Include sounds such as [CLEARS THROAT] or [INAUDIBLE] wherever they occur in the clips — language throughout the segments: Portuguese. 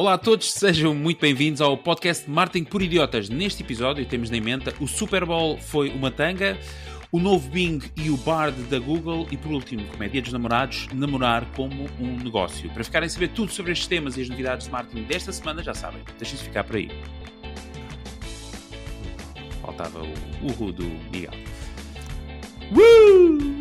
Olá a todos, sejam muito bem-vindos ao podcast Marketing por Idiotas. Neste episódio temos na mente o Super Bowl foi uma tanga, o novo Bing e o Bard da Google e por último, como é dia dos namorados, namorar como um negócio. Para ficarem a saber tudo sobre estes temas e as novidades de marketing desta semana, já sabem, deixem-se ficar por aí. Faltava o urro do Miguel. Uh!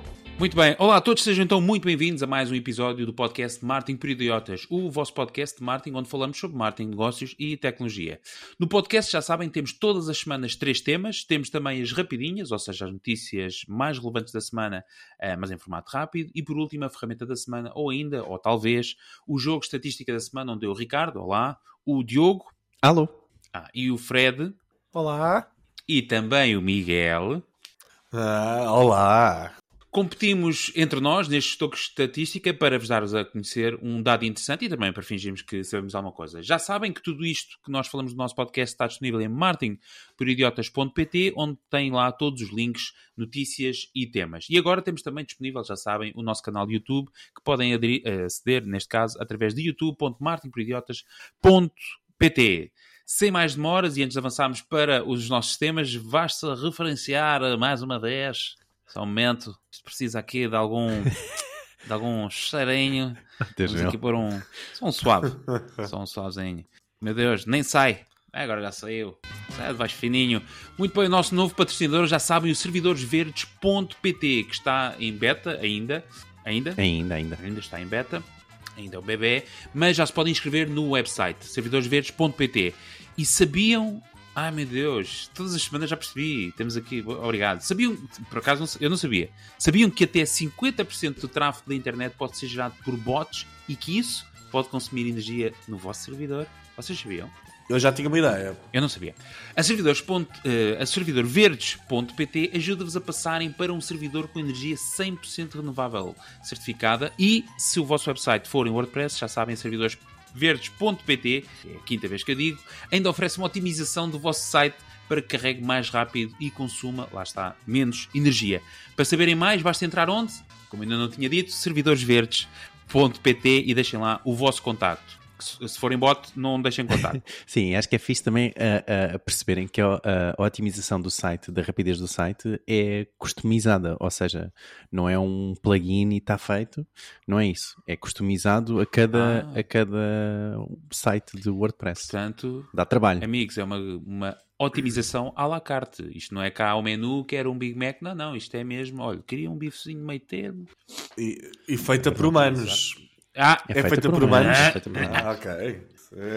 [LAUGHS] Muito bem, olá a todos, sejam então muito bem-vindos a mais um episódio do podcast Marketing por Idiotas, o vosso podcast de marketing onde falamos sobre marketing, negócios e tecnologia. No podcast, já sabem, temos todas as semanas três temas, temos também as rapidinhas, ou seja, as notícias mais relevantes da semana, eh, mas em formato rápido, e por último a ferramenta da semana, ou ainda, ou talvez, o jogo estatística da semana, onde eu, o Ricardo, olá, o Diogo, alô, ah, e o Fred, olá, e também o Miguel, ah, olá. Competimos entre nós neste estoque de estatística para vos dar a conhecer um dado interessante e também para fingirmos que sabemos alguma coisa. Já sabem que tudo isto que nós falamos no nosso podcast está disponível em martinporidiotas.pt, onde tem lá todos os links, notícias e temas. E agora temos também disponível, já sabem, o nosso canal de YouTube, que podem aderir, aceder, neste caso, através de youtube.martinporidiotas.pt. Sem mais demoras e antes de avançarmos para os nossos temas, basta referenciar mais uma vez só um momento. Isto precisa aqui de algum. de algum cheirinho. Deus Vamos aqui pôr um. Só um suave. Só um suavezinho. Meu Deus, nem sai. Agora já saiu. Sai de baixo fininho. Muito bem, o nosso novo patrocinador, já sabem, o servidoresverdes.pt, que está em beta ainda. Ainda? Ainda, ainda. Ainda está em beta. Ainda é o bebê. Mas já se podem inscrever no website, servidoresverdes.pt. E sabiam Ai meu Deus, todas as semanas já percebi. Temos aqui, obrigado. Sabiam, por acaso eu não sabia, sabiam que até 50% do tráfego da internet pode ser gerado por bots e que isso pode consumir energia no vosso servidor? Vocês sabiam? Eu já tinha uma ideia. Eu não sabia. A, servidores. Uh, a servidorverdes.pt ajuda-vos a passarem para um servidor com energia 100% renovável certificada e se o vosso website for em WordPress, já sabem, servidores verdes.pt, é a quinta vez que eu digo, ainda oferece uma otimização do vosso site para que carregue mais rápido e consuma, lá está, menos energia. Para saberem mais, basta entrar onde? Como ainda não tinha dito, servidoresverdes.pt e deixem lá o vosso contacto se forem bot, não deixem contar. [LAUGHS] Sim, acho que é fixe também uh, uh, perceberem que a, a, otimização do site, da rapidez do site, é customizada, ou seja, não é um plugin e está feito, não é isso. É customizado a cada, ah. a cada site de WordPress. Portanto, dá trabalho. Amigos, é uma, uma otimização à la carte. Isto não é cá o menu, quer um Big Mac, não, não. Isto é mesmo, olha, queria um bifezinho meio termo. E, e feita por humanos. Ah, é, é feita, feita por, por humanos. humanos. Ah, ok.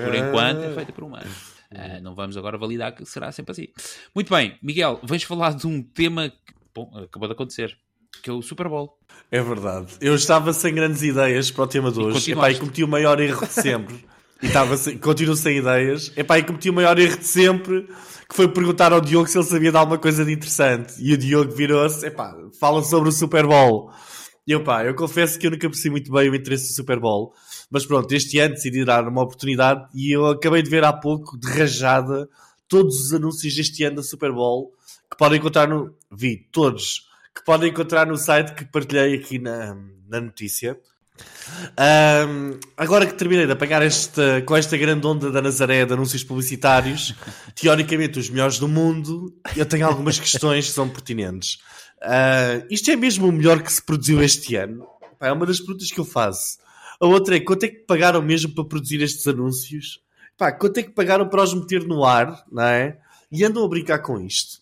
Por enquanto é feita por humanos. Uh, não vamos agora validar que será sempre assim. Muito bem, Miguel, vais falar de um tema que bom, acabou de acontecer, que é o Super Bowl. É verdade. Eu estava sem grandes ideias para o tema de hoje. E, Epá, e cometi o maior erro de sempre. e estava sem, continuo sem ideias. Epá, e cometi o maior erro de sempre, que foi perguntar ao Diogo se ele sabia de alguma coisa de interessante. E o Diogo virou-se, fala sobre o Super Bowl. E eu, pá, eu confesso que eu nunca percebi muito bem o interesse do Super Bowl. Mas pronto, este ano decidi dar uma oportunidade e eu acabei de ver há pouco, de rajada, todos os anúncios deste ano da Super Bowl que podem encontrar no. Vi, todos. Que podem encontrar no site que partilhei aqui na, na notícia. Um, agora que terminei de apanhar esta, com esta grande onda da Nazaré de anúncios publicitários, teoricamente os melhores do mundo, eu tenho algumas questões que são pertinentes. Uh, isto é mesmo o melhor que se produziu este ano? Pá, é uma das perguntas que eu faço. A outra é, quanto é que pagaram mesmo para produzir estes anúncios? Pá, quanto é que pagaram para os meter no ar, não é? E andam a brincar com isto.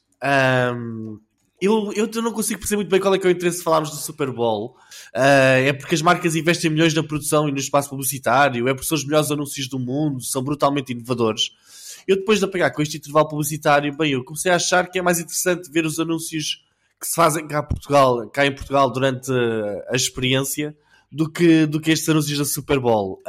Um, eu, eu não consigo perceber muito bem qual é que é o interesse de falarmos do Super Bowl. Uh, é porque as marcas investem milhões na produção e no espaço publicitário, é porque são os melhores anúncios do mundo, são brutalmente inovadores. Eu depois de apagar com este intervalo publicitário, bem, eu comecei a achar que é mais interessante ver os anúncios que se fazem cá, Portugal, cá em Portugal durante a experiência do que, do que estes anúncios da Super Bowl.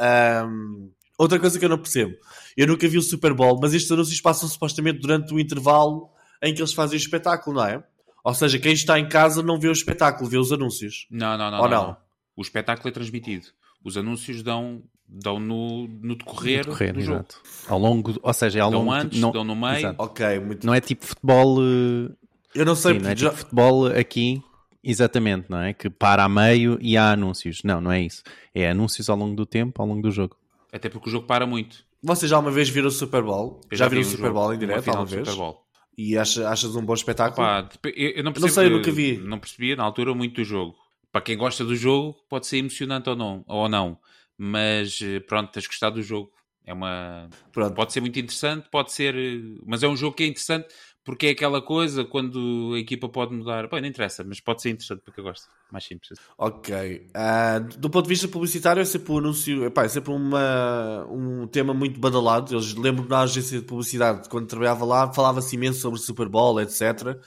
Um, outra coisa que eu não percebo, eu nunca vi o Super Bowl, mas estes anúncios passam supostamente durante o intervalo em que eles fazem o espetáculo, não é? Ou seja, quem está em casa não vê o espetáculo, vê os anúncios. Não, não, não. Ou não? não? O espetáculo é transmitido. Os anúncios dão, dão no, no decorrer, no decorrer do exato. jogo. Ao longo, ou seja, é ao dão longo... antes, não, dão no meio. Exato. Ok, muito... Não é tipo futebol... Uh eu não sei Sim, não é tipo futebol aqui, exatamente, não é? Que para a meio e há anúncios. Não, não é isso. É anúncios ao longo do tempo, ao longo do jogo. Até porque o jogo para muito. Vocês já uma vez viram o Super Bowl? Já, já viram o Super Bowl em direto alguma vez? Super Bowl. E achas, achas um bom espetáculo? Opa, eu, eu não, percebo, não sei, eu nunca vi. Não percebia na altura muito do jogo. Para quem gosta do jogo, pode ser emocionante ou não. Ou não. Mas eh, pronto, tens gostado do jogo. É uma. Pronto. Pode ser muito interessante, pode ser. Eh, mas é um jogo que é interessante porque é aquela coisa quando a equipa pode mudar. Bem, não interessa, mas pode ser interessante porque eu gosto. Mais simples. Ok. Uh, do ponto de vista publicitário, é sempre um anúncio. Epá, é sempre uma, um tema muito badalado. Eu lembro na agência de publicidade, quando trabalhava lá, falava-se imenso sobre Super Bowl, etc. Uh,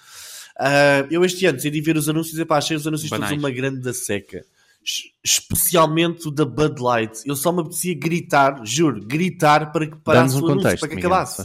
ah, eu este ano decidi ver os anúncios. Epá, achei os anúncios Banais. todos uma grande da seca. Especialmente o da Bud Light. Eu só me apetecia gritar, juro, gritar para que parasse um o anúncio, para que Miguel, acabasse.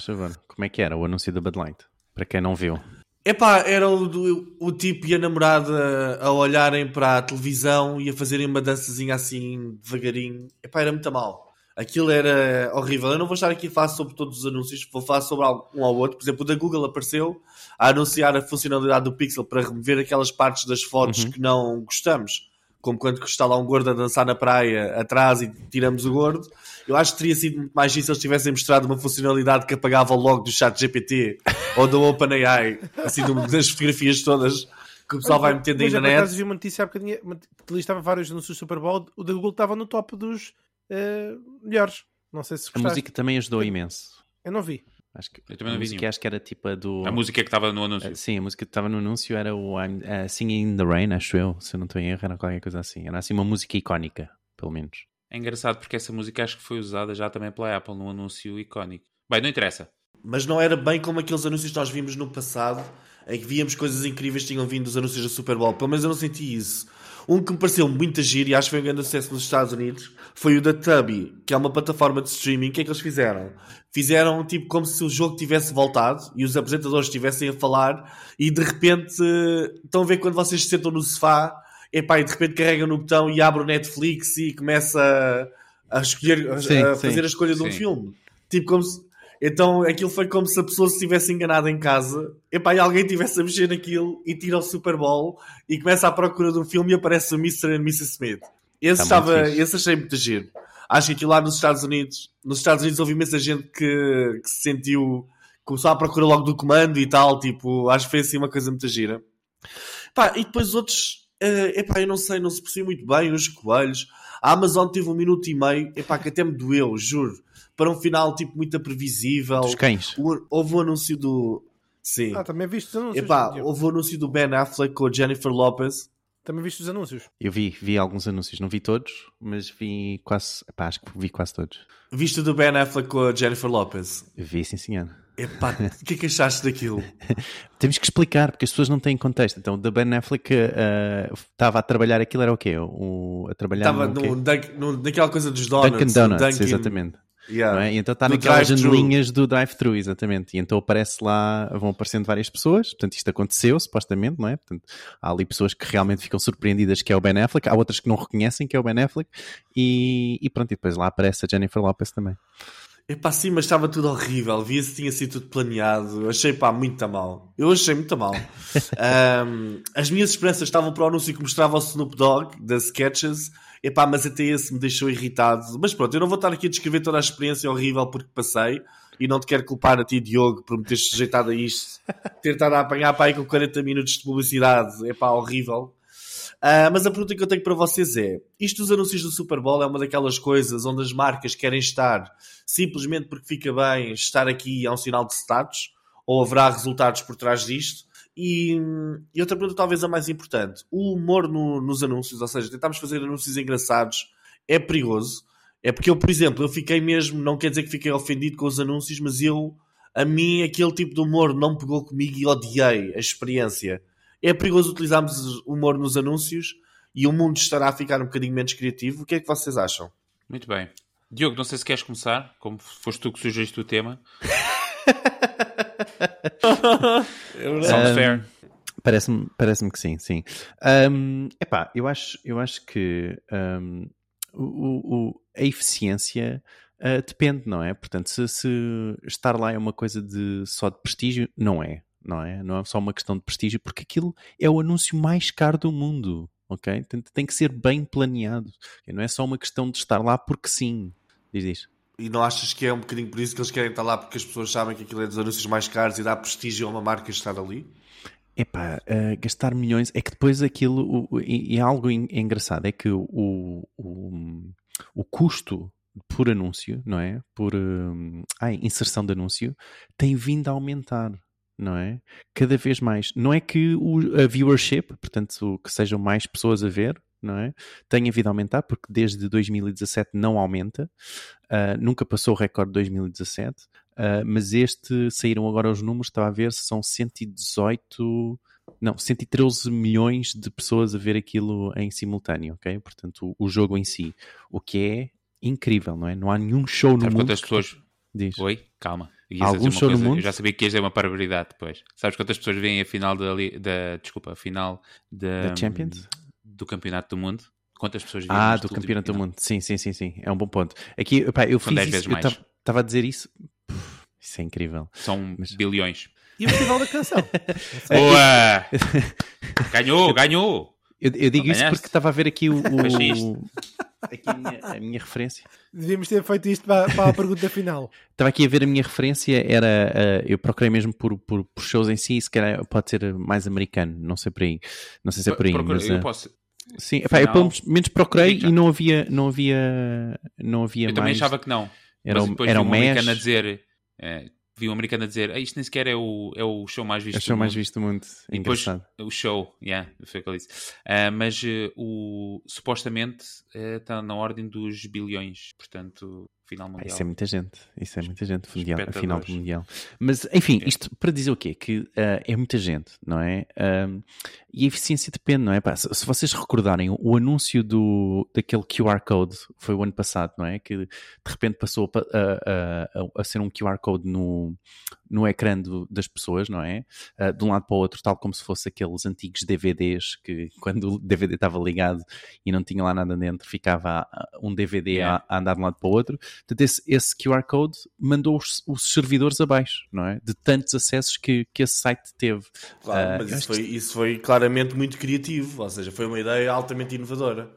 Como é que era o anúncio da Bud Light? Para quem não viu. Epá, era o, o tipo e a namorada a olharem para a televisão e a fazerem uma dançazinha assim devagarinho. Epá, era muito mal. Aquilo era horrível. Eu não vou estar aqui a falar sobre todos os anúncios, vou falar sobre um ao outro. Por exemplo, o da Google apareceu a anunciar a funcionalidade do Pixel para remover aquelas partes das fotos uhum. que não gostamos como quando está lá um gordo a dançar na praia atrás e tiramos o gordo. Eu acho que teria sido muito mais isso se eles tivessem mostrado uma funcionalidade que apagava logo do chat GPT ou do OpenAI, assim, das fotografias todas que o pessoal vai metendo aí na net. Mas vi uma notícia há bocadinho, que listava vários anúncios do Super Bowl, o da Google estava no top dos uh, melhores. Não sei se gostaste. A música também ajudou imenso. Eu não vi. Acho que, eu também não vi música, acho que era tipo a do. A música que estava no anúncio. sim, a música que estava no anúncio era o I'm uh, Singing in the Rain, acho eu, se eu não estou em erro, era qualquer coisa assim. Era assim uma música icónica, pelo menos. É engraçado porque essa música acho que foi usada já também pela Apple num anúncio icónico. Bem, não interessa. Mas não era bem como aqueles anúncios que nós vimos no passado, em que víamos coisas incríveis que tinham vindo dos anúncios da Super Bowl. Pelo menos eu não senti isso. Um que me pareceu muito giro e acho que foi um grande sucesso nos Estados Unidos foi o da Tubby, que é uma plataforma de streaming. O que é que eles fizeram? Fizeram tipo como se o jogo tivesse voltado e os apresentadores estivessem a falar e de repente estão a ver quando vocês se sentam no sofá epá, e de repente carregam no botão e abre o Netflix e começa a, a escolher, a, sim, a fazer sim, a escolha de um filme. Tipo como se então aquilo foi como se a pessoa se estivesse enganada em casa epá, e alguém estivesse a mexer naquilo e tira o Super Bowl e começa à procura de um filme e aparece o Mr. and Mrs. Smith. Esse, tá estava, esse achei muito giro. Acho que aquilo lá nos Estados Unidos, nos Estados Unidos houve imensa gente que, que se sentiu, começou à procura logo do comando e tal, tipo, acho que foi assim uma coisa muito gira. Pá, e depois outros, uh, epá, eu não sei, não se percebeu muito bem os coelhos. A Amazon teve um minuto e meio, epá, que até me doeu, juro para um final tipo muito previsível. Dos cães. houve o um anúncio do. Sim. Ah, também viste os anúncios. Epá, houve o um anúncio do Ben Affleck com a Jennifer Lopez. Também viste os anúncios? Eu vi, vi alguns anúncios, não vi todos, mas vi quase, epá, acho que vi quase todos. Viste do Ben Affleck com a Jennifer Lopez? Vi, sim senhor. Epá, o que é que achaste daquilo? [LAUGHS] Temos que explicar, porque as pessoas não têm contexto. Então, da Ben Affleck uh, estava a trabalhar aquilo, era o quê? O, a trabalhar estava no, no, naquela coisa dos donuts. Dunkin' Donuts, Dunkin... exatamente. Yeah. É? E então está naquelas janelinhas do drive-thru, exatamente. E então aparece lá, vão aparecendo várias pessoas. Portanto, isto aconteceu, supostamente, não é? Portanto, há ali pessoas que realmente ficam surpreendidas que é o Ben Affleck, há outras que não reconhecem que é o Ben Affleck. E, e pronto, e depois lá aparece a Jennifer Lopez também. Epá, sim, mas estava tudo horrível. Via-se tinha sido tudo planeado. Achei, pá, muito mal. Eu achei muito mal. [LAUGHS] um, as minhas esperanças estavam para o anúncio que mostrava o Snoop Dogg, das Sketches. Epá, mas até esse me deixou irritado. Mas pronto, eu não vou estar aqui a descrever toda a experiência horrível porque passei. E não te quero culpar a ti, Diogo, por me teres sujeitado a isto. Ter estado a apanhar para aí com 40 minutos de publicidade. Epá, horrível. Uh, mas a pergunta que eu tenho para vocês é: isto dos anúncios do Super Bowl é uma daquelas coisas onde as marcas querem estar simplesmente porque fica bem estar aqui é um sinal de status? Ou haverá resultados por trás disto? E, e outra pergunta, talvez a mais importante: o humor no, nos anúncios, ou seja, tentarmos fazer anúncios engraçados, é perigoso? É porque eu, por exemplo, eu fiquei mesmo, não quer dizer que fiquei ofendido com os anúncios, mas eu, a mim, aquele tipo de humor não pegou comigo e odiei a experiência é perigoso utilizarmos humor nos anúncios e o mundo estará a ficar um bocadinho menos criativo. O que é que vocês acham? Muito bem. Diogo, não sei se queres começar, como foste tu que sugeriste o tema. [LAUGHS] Sounds fair. Parece-me parece que sim, sim. Um, epá, eu acho, eu acho que um, o, o, a eficiência uh, depende, não é? Portanto, se, se, estar lá é uma coisa de só de prestígio, não é não é? Não é só uma questão de prestígio, porque aquilo é o anúncio mais caro do mundo, ok? Tem, tem que ser bem planeado. Não é só uma questão de estar lá porque sim. Diz, diz. E não achas que é um bocadinho por isso que eles querem estar lá porque as pessoas sabem que aquilo é dos anúncios mais caros e dá prestígio a uma marca estar ali? Epá, uh, gastar milhões é que depois aquilo o, e, e algo en, engraçado é que o, o, o custo por anúncio, não é? Por uh, ai, inserção de anúncio tem vindo a aumentar, não é? Cada vez mais. Não é que o, a viewership, portanto, que sejam mais pessoas a ver, não é? Tenha vindo a aumentar, porque desde 2017 não aumenta, uh, nunca passou o recorde de 2017, uh, mas este saíram agora os números, estava a ver, são 118, não, 113 milhões de pessoas a ver aquilo em simultâneo, ok? Portanto, o, o jogo em si, o que é incrível, não é? Não há nenhum show no Sabes mundo. quantas pessoas. Diz. Oi, calma. Algum dizer uma show no coisa, mundo? Eu já sabia que ias dizer uma barbaridade depois. Sabes quantas pessoas veem a final da, desculpa, a final da, Da Champions? do Campeonato do Mundo? Quantas pessoas viram Ah, do Campeonato do? Mundo. Sim, sim, sim, sim. É um bom ponto. Aqui, epá, eu São fiz 10 isso, vezes mais. estava a dizer isso. Puf, Isso é incrível. São Mas- bilhões. E o Festival da Canção? [LAUGHS] Boa! [LAUGHS] ganhou, ganhou! Eu, eu digo isso porque estava a ver aqui o. [LAUGHS] o- aqui a minha, a minha referência. Devíamos ter feito isto para, para a pergunta final. [LAUGHS] Estava aqui a ver a minha referência, era. eh, eu procurei mesmo por, por, por shows em si, se calhar pode ser mais americano, não sei por aí. Não sei se é por aí. Procura- mas, eu eh, posso. Sim, epá, eu pelo menos procurei e não havia, não havia, não havia Eu também mais. achava que não. Era, mas um- depois era um americano a dizer. eh, vi um americano a dizer "Ah, isto nem sequer é o, é o show mais visto é o show do mais mundo." visto do mundo. E depois, Engraçado. o show, yeah, foi o que ele disse. Ah, mas eh, o, supostamente está na ordem dos bilhões, portanto, final mundial. isso é muita gente, isso é muita gente, mundial, final do. Mundial. Mas, enfim, É. isto para dizer o quê? Que ah, é muita gente, não é? E a eficiência depende, não é? Pá, se, se vocês recordarem, o anúncio do, daquele QR Code foi o ano passado, não é? Que de repente passou a, a- a- a ser um QR Code no, no ecrã do- das pessoas, não é? Ah, de um lado para o outro, tal como se fosse aqueles antigos DVDs que [LAUGHS] quando o DVD estava ligado e não tinha lá nada dentro, ficava ah, um DVD Yeah. a, a andar de um lado para o outro. Portanto, esse, esse QR Code mandou os, os servidores abaixo, não é? De tantos acessos que, que esse site teve. Claro, Ah, mas isso foi, isso foi claramente muito criativo, ou seja, foi uma ideia altamente inovadora.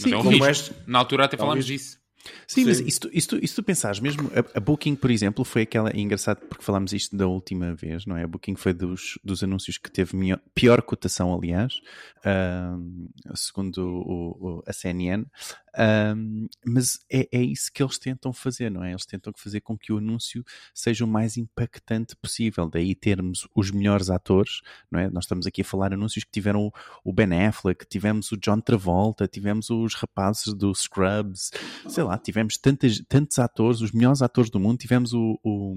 Mas é um como risco. este- Na altura até É um falámos disso. Sim, mas Sim. tu- isso, tu- isso tu pensares, mesmo a, a Booking, por exemplo, foi aquela, é engraçado porque falámos isto da última vez, não é? A Booking foi dos, dos anúncios que teve minha- pior cotação, aliás, ahm, segundo o- o- a CNN, Ahm, mas é, é isso que eles tentam fazer, não é? Eles tentam fazer com que o anúncio seja o mais impactante possível, daí termos os melhores atores, não é? Nós estamos aqui a falar anúncios que tiveram o- o Ben Affleck, tivemos o John Travolta, tivemos os rapazes do Scrubs, sei lá, tivemos tantas, tantos atores, os melhores atores do mundo, tivemos o, o-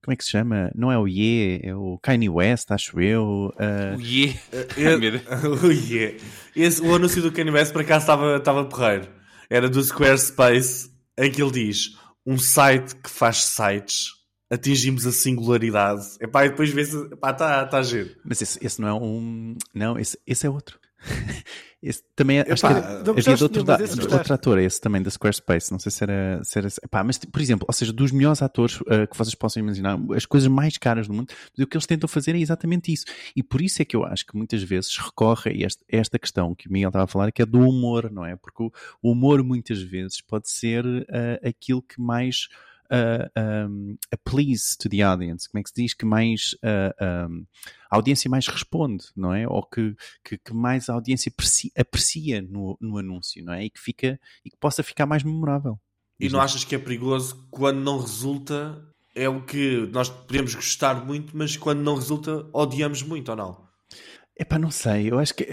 como é que se chama? Não é o Ye, é o Kanye West, acho eu. ah, O Ye. [LAUGHS] Meu Deus. [LAUGHS] Oh, yeah. Esse, o anúncio do Kanye West por acaso estava, estava porreiro. Era do Squarespace, em que ele diz: um site que faz sites, atingimos a singularidade. Epá, e depois vê-se, epá, está tá giro. mas esse, esse não é um. Não, esse, esse é outro. [LAUGHS] Esse também é, acho que era, não havia de outro, da, outro ator, esse também da Squarespace, não sei se era, se era epá, mas por exemplo, ou seja, dos melhores atores uh, que vocês possam imaginar, as coisas mais caras do mundo, o que eles tentam fazer é exatamente isso, e por isso é que eu acho que muitas vezes recorre a este- a esta questão que o Miguel estava a falar, que é do humor, não é? Porque o, humor muitas vezes pode ser uh, aquilo que mais um, appease to the audience, como é que se diz, que mais um, a audiência mais responde, não é? Ou que, que, que mais a audiência aprecia, aprecia no, no anúncio, não é? E que fica e que possa ficar mais memorável. E não achas que é perigoso quando não resulta? É o que nós podemos gostar muito, mas quando não resulta, odiamos muito ou não? Epá, não sei, eu acho que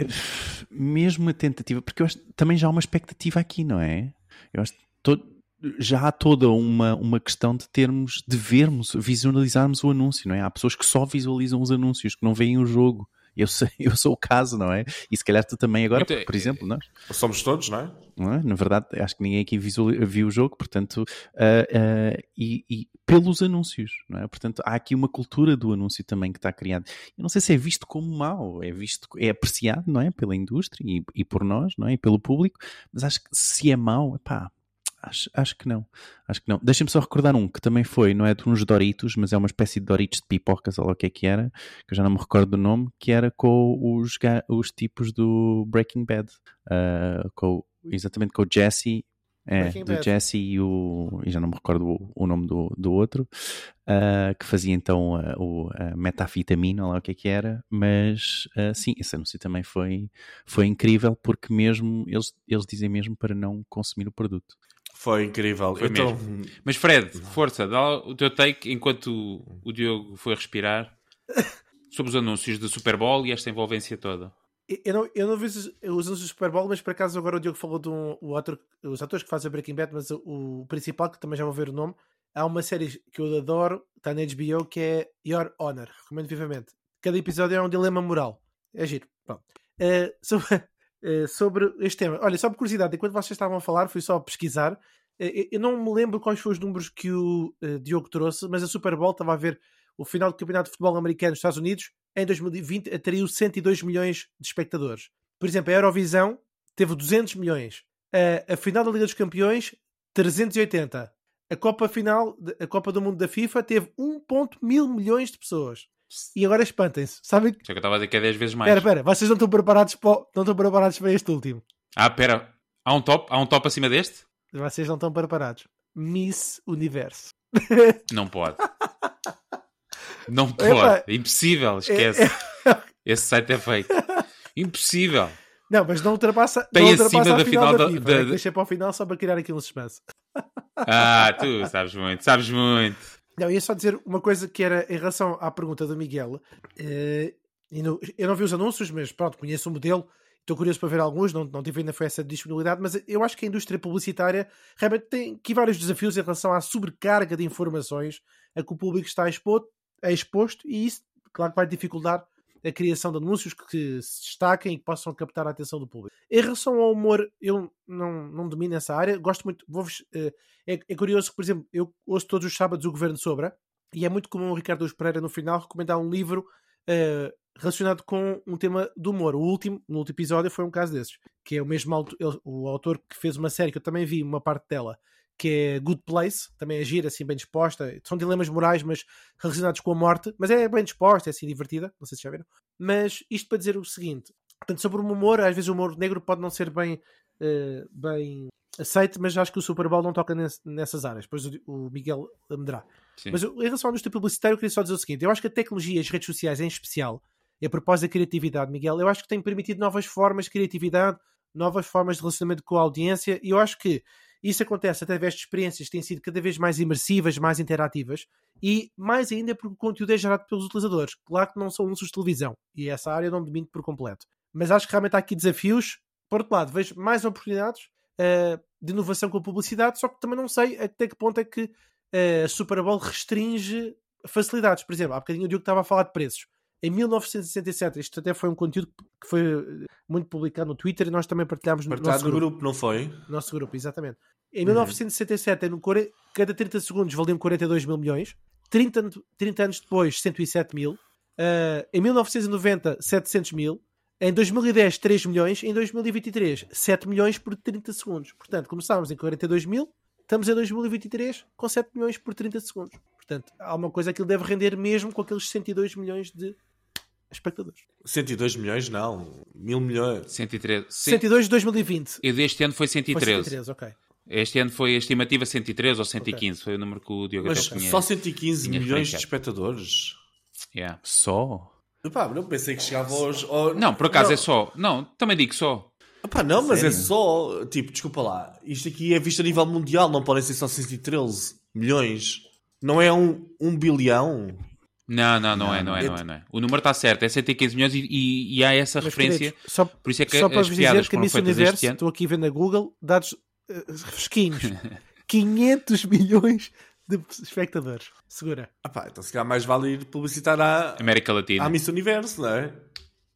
mesmo a tentativa, porque eu acho também já há uma expectativa aqui, não é? Eu acho que todo- já há toda uma, uma questão de termos, de vermos, visualizarmos o anúncio, não é? Há pessoas que só visualizam os anúncios, que não veem o jogo. Eu, sei, [LAUGHS] eu sou o caso, não é? E se calhar tu também agora, Muito- por exemplo, nós. Somos todos, não é? não é? Na verdade, acho que ninguém aqui viu o jogo, portanto, ah, ah, e, e pelos anúncios, não é? Portanto, há aqui uma cultura do anúncio também que está criada. Eu não sei se é visto como mau, é visto, é apreciado, não é? Pela indústria e, e por nós, não é? E pelo público, mas acho que se é mau, pá, acho, acho que não. Acho que não. Deixa-me só recordar um que também foi, não é de uns Doritos, mas é uma espécie de Doritos de pipocas, lá o que é que era, que eu já não me recordo do nome, que era com os, os tipos do Breaking Bad, ah, com, exatamente com o Jesse É, do Jesse e o. E já não me recordo o, o nome do, do outro, uh, que fazia então uh, o uh, metafetamina, lá o que é que era, mas uh, sim, esse anúncio também foi, foi incrível porque mesmo eles, eles dizem mesmo para não consumir o produto. Foi incrível. Foi então... mesmo. Mas Fred, força, dá o teu take enquanto o, Diogo foi respirar sobre os anúncios do Super Bowl e esta envolvência toda. Eu não, eu não vi os, anúncios do Super Bowl, mas por acaso agora o Diogo falou de um, o ator, os atores que fazem Breaking Bad, mas o, o, principal, que também já vou ver o nome, há uma série que eu adoro, está na HBO, que é Your Honor. Recomendo vivamente. Cada episódio é um dilema moral. É giro. Bom, uh, sobre, uh, sobre este tema. Olha, só por curiosidade, enquanto vocês estavam a falar, fui só pesquisar. Uh, eu não me lembro quais foram os números que o Diogo trouxe, mas a Super Bowl estava a ver o final do Campeonato de Futebol Americano nos Estados Unidos em 2020 atraiu 102 milhões de espectadores. Por exemplo, a Eurovisão teve 200 milhões. A, a final da Liga dos Campeões, 380. A Copa Final, a Copa do Mundo da FIFA, teve 1.1 milhões de pessoas. E agora espantem-se. Sabem? Só que eu estava a dizer que é 10 vezes mais. Espera, espera. Vocês não estão preparados para, não estão preparados para este último. Ah, espera. Há um top? Há um top acima deste? Vocês não estão preparados. Miss Universo. Não pode. [LAUGHS] Não pode. Epa. Impossível. Esquece. É, é... [LAUGHS] Esse site é fake. Impossível. Não, mas não ultrapassa, Tem não ultrapassa acima da final, da, FIFA, da, da... Deixa para o final só para criar aqui um suspense. Ah, tu sabes muito, sabes muito. Não, ia só dizer uma coisa que era em relação à pergunta do Miguel. Eh, eu não vi os anúncios, mas pronto, conheço o modelo. Estou curioso para ver alguns, não, não tive ainda foi essa disponibilidade, mas eu acho que a indústria publicitária realmente tem aqui vários desafios em relação à sobrecarga de informações a que o público está exposto, é exposto e isso, claro que vai dificultar a criação de anúncios que se destaquem e que possam captar a atenção do público. Em relação ao humor, eu não, não domino essa área, gosto muito, uh, é, é, curioso que, por exemplo, eu ouço todos os sábados o Governo Sobra, e é muito comum o Ricardo Pereira no final recomendar um livro uh, relacionado com um tema do humor. O último, no último episódio, foi um caso desses, que é o mesmo autor, o autor que fez uma série que eu também vi uma parte dela, que é Good Place, também é gira, assim, bem disposta. São dilemas morais, mas relacionados com a morte, mas é bem disposta, é assim divertida. Não sei se já viram. Mas isto para dizer o seguinte: portanto, sobre o humor, às vezes o humor negro pode não ser bem, uh, bem aceito, mas acho que o Super Bowl não toca nesse, nessas áreas. Depois o, Miguel me. Sim. Mas em relação à indústria publicitária, eu queria só dizer o seguinte: eu acho que a tecnologia e as redes sociais em especial, e a propósito da criatividade, Miguel, eu acho que tem permitido novas formas de criatividade, novas formas de relacionamento com a audiência, e eu acho que isso acontece através de experiências que têm sido cada vez mais imersivas, mais interativas e mais ainda porque o conteúdo é gerado pelos utilizadores. Claro que não são anúncios de televisão e essa área não domino por completo. Mas acho que realmente há aqui desafios. Por outro lado, vejo mais oportunidades uh, de inovação com a publicidade, só que também não sei até que ponto é que uh, a Super Bowl restringe facilidades. Por exemplo, há bocadinho o Diogo estava a falar de preços. Em 1967, isto até foi um conteúdo que foi eh, muito publicado no Twitter e nós também partilhámos no nosso grupo. grupo. não foi? Nosso grupo, exatamente. Em 1967, uhum. cada 30 segundos valiam 42 mil milhões. 30, 30 anos depois, 107 mil. Uh, em 1990, 700 mil. Em 2010, 3 milhões. Em 2023, 7 milhões por 30 segundos. Portanto, começámos em 42 mil. Estamos em 2023 com 7 milhões por 30 segundos. Portanto, há uma coisa que ele deve render mesmo com aqueles 102 milhões de espectadores. 102 milhões, não. Mil milhões. 103. 102 de 2020. E deste ano foi 113. Foi 113, ok. Este ano foi a estimativa 113 ou 115, okay. foi o número que o Diogo Mas tinha, só 115 milhões de espectadores? Yeah. Só? Epá, não pensei que chegava aos... Ao... Não, por acaso não. é só. Não, também digo só. Epá, não, mas é Sério? é só... Tipo, desculpa lá. Isto aqui é visto a nível mundial, não podem ser só 113 milhões. Não é um, um bilhão? Não, não, não, não, é, não, é, não é, não é. O número está certo, é 115 milhões e, e, e há essa Mas, referência. Queridos, só, por isso é que só para vos dizer que a Miss Universo, estou aqui vendo na Google, dados uh, fresquinhos, [LAUGHS] 500 milhões de espectadores. Segura. Ah pá, então se calhar mais vale ir publicitar à América Latina. À Miss Universo, não é?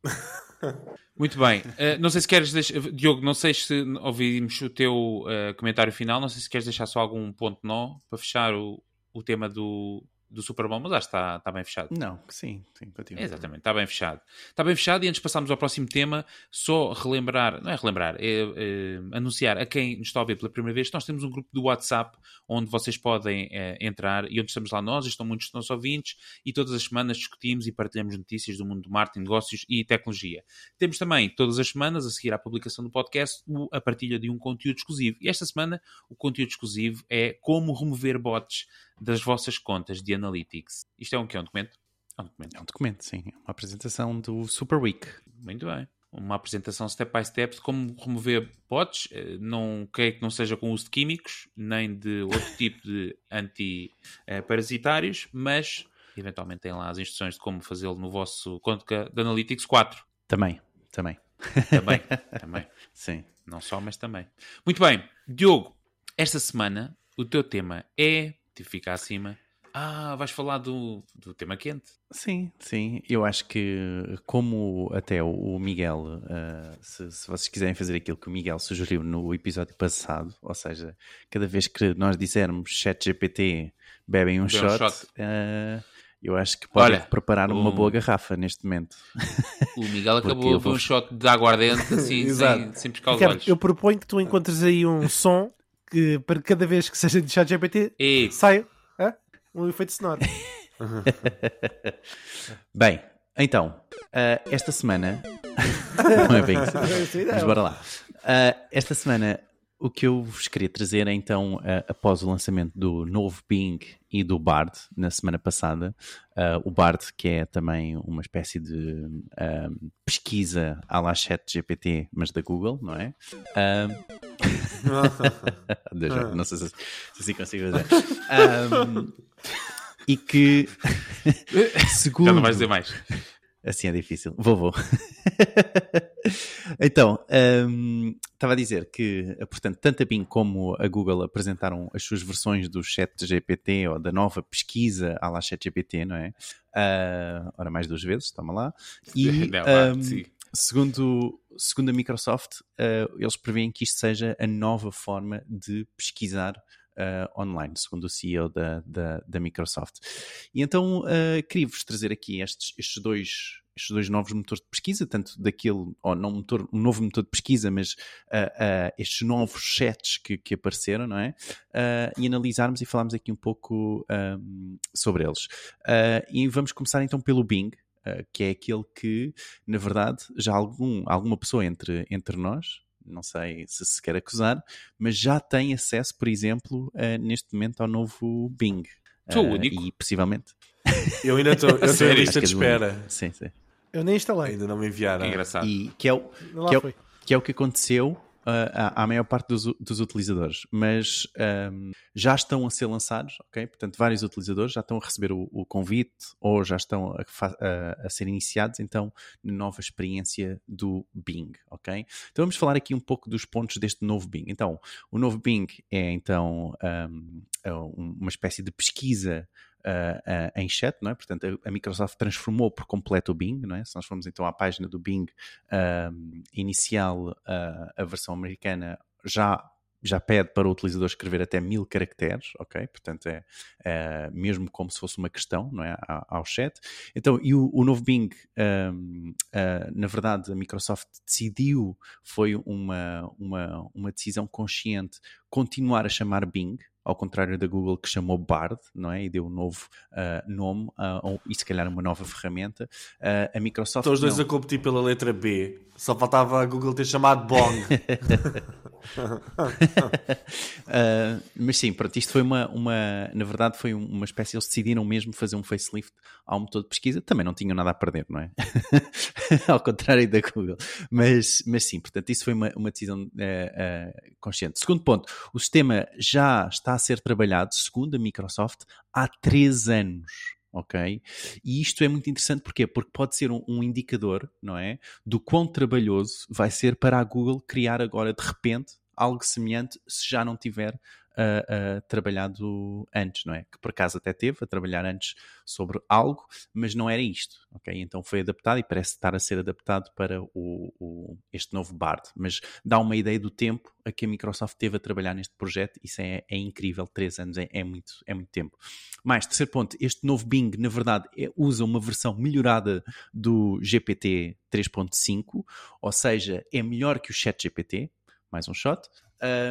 [LAUGHS] Muito bem. Uh, não sei se queres deixar... Diogo, não sei se ouvimos o teu uh, comentário final. Não sei se queres deixar só algum ponto nó para fechar o, o tema do, do Super Bowl, mas acho que está, está bem fechado. Não, sim, sim, continua. Exatamente, está bem fechado. Está bem fechado e antes de passarmos ao próximo tema, só relembrar, não é relembrar, é, é anunciar a quem nos está a ver pela primeira vez, nós temos um grupo do WhatsApp onde vocês podem é, entrar e onde estamos lá nós, estão muitos dos nossos ouvintes e todas as semanas discutimos e partilhamos notícias do mundo do marketing, negócios e tecnologia. Temos também, todas as semanas, a seguir à publicação do podcast, a partilha de um conteúdo exclusivo. E esta semana, o conteúdo exclusivo é como remover bots das vossas contas de Analytics. Isto é um que é um documento? É um documento. É um documento, sim. É uma apresentação do Super Week. Muito bem. Uma apresentação step by step de como remover bots. Eh, não creio que não seja com uso de químicos, nem de outro [LAUGHS] tipo de anti-parasitários, mas eventualmente tem lá as instruções de como fazê-lo no vosso conta de Analytics 4. Também, também. Também, [LAUGHS] também. Sim. Não só, mas também. Muito bem. Diogo, esta semana o teu tema é tive ficar acima. Ah, vais falar do, do tema quente? Sim, sim. Eu acho que, como até o Miguel, uh, se, se, vocês quiserem fazer aquilo que o Miguel sugeriu no episódio passado, ou seja, cada vez que nós dissermos chat GPT, bebem um Bebe shot, um shot. Uh, eu acho que podem preparar uma boa garrafa neste momento. O Miguel [LAUGHS] acabou de vou... um shot de aguardente [LAUGHS] assim, sem, sem pescar os olhos. Eu proponho que tu encontres aí um som que para cada vez que seja de chat GPT e... saia um efeito sonoro. [LAUGHS] Bem, então, uh, esta semana. [LAUGHS] não é bem isso. Mas bora lá. Uh, esta semana, o que eu vos queria trazer é então, uh, após o lançamento do novo Bing e do Bard na semana passada, o Bard, que é também uma espécie de pesquisa à la chat GPT, mas da Google, não é? [LAUGHS] não sei se, se assim consigo dizer. Um, [LAUGHS] e que, segundo... Já não vais dizer mais. [LAUGHS] Assim é difícil. Vou, vou. [LAUGHS] então, um, estava a dizer que, portanto, tanto a Bing como a Google apresentaram as suas versões do chat GPT ou da nova pesquisa à la chat GPT, não é? Uh, ora, mais duas vezes, toma lá. E, [LAUGHS] não, um, segundo, segundo a Microsoft, uh, eles prevêem que isto seja a nova forma de pesquisar uh, online, segundo o CEO da, da, da Microsoft. E então uh, queria-vos trazer aqui estes, estes dois estes dois novos motores de pesquisa, tanto daquele, ou não motor, um novo motor de pesquisa, mas uh, uh, estes novos chats que, que apareceram, não é? Uh, e analisarmos e falarmos aqui um pouco um, sobre eles. e vamos começar então pelo Bing, que é aquele que, na verdade, já algum, alguma pessoa entre, entre nós, não sei se se quer acusar, mas já tem acesso, por exemplo, uh, neste momento ao novo Bing. Sou uh, único. E possivelmente. Eu ainda estou [LAUGHS] em lista de espera. Sim, sim. Eu nem instalei. Ainda não me enviaram. É engraçado. E que é o, que é o, que é o que aconteceu à, maior parte dos, dos utilizadores, mas um, já estão a ser lançados, ok? Portanto, vários utilizadores já estão a receber o, o convite ou já estão a, a, a, ser iniciados, então, na nova experiência do Bing, ok? Então, vamos falar aqui um pouco dos pontos deste novo Bing. Então, o novo Bing é, então, um, é uma espécie de pesquisa uh, em chat, não é? Portanto, a, Microsoft transformou por completo o Bing, não é? Se nós formos então à página do Bing uh, inicial, a versão americana já já pede para o utilizador escrever até mil caracteres, ok? Portanto, é, é, mesmo como se fosse uma questão, não é? Ao, chat. Então, e o, o novo Bing, um, uh, na verdade, a Microsoft decidiu, foi uma, uma, uma decisão consciente, continuar a chamar Bing, ao contrário da Google que chamou Bard, não é? E deu um novo uh, nome uh, e se calhar uma nova ferramenta. Uh, a Microsoft. Estão os dois não. a competir pela letra B. Só faltava a Google ter chamado Bong. [LAUGHS] [LAUGHS] mas sim, pronto, isto foi uma, uma. Na verdade, foi uma espécie. Eles decidiram mesmo fazer um facelift ao motor de pesquisa. Também não tinham nada a perder, não é? [LAUGHS] ao contrário da Google. Mas, mas sim, portanto, isso foi uma, uma decisão consciente. Segundo ponto, o sistema já está a ser trabalhado, segundo a Microsoft, há três anos. Ok? E isto é muito interessante porquê? porque pode ser um, um, indicador, não é? Do quão trabalhoso vai ser para a Google criar agora de repente algo semelhante se já não tiver uh, trabalhado antes, não é? Que por acaso até teve a trabalhar antes sobre algo, mas não era isto, ok? Então foi adaptado e parece estar a ser adaptado para o, o, este novo Bard, mas dá uma ideia do tempo a que a Microsoft teve a trabalhar neste projeto, isso é, é incrível, três anos é, é, muito, é muito tempo. Mais, terceiro ponto, este novo Bing, na verdade, é, usa uma versão melhorada do GPT 3.5, ou seja, é melhor que o ChatGPT, mais um shot,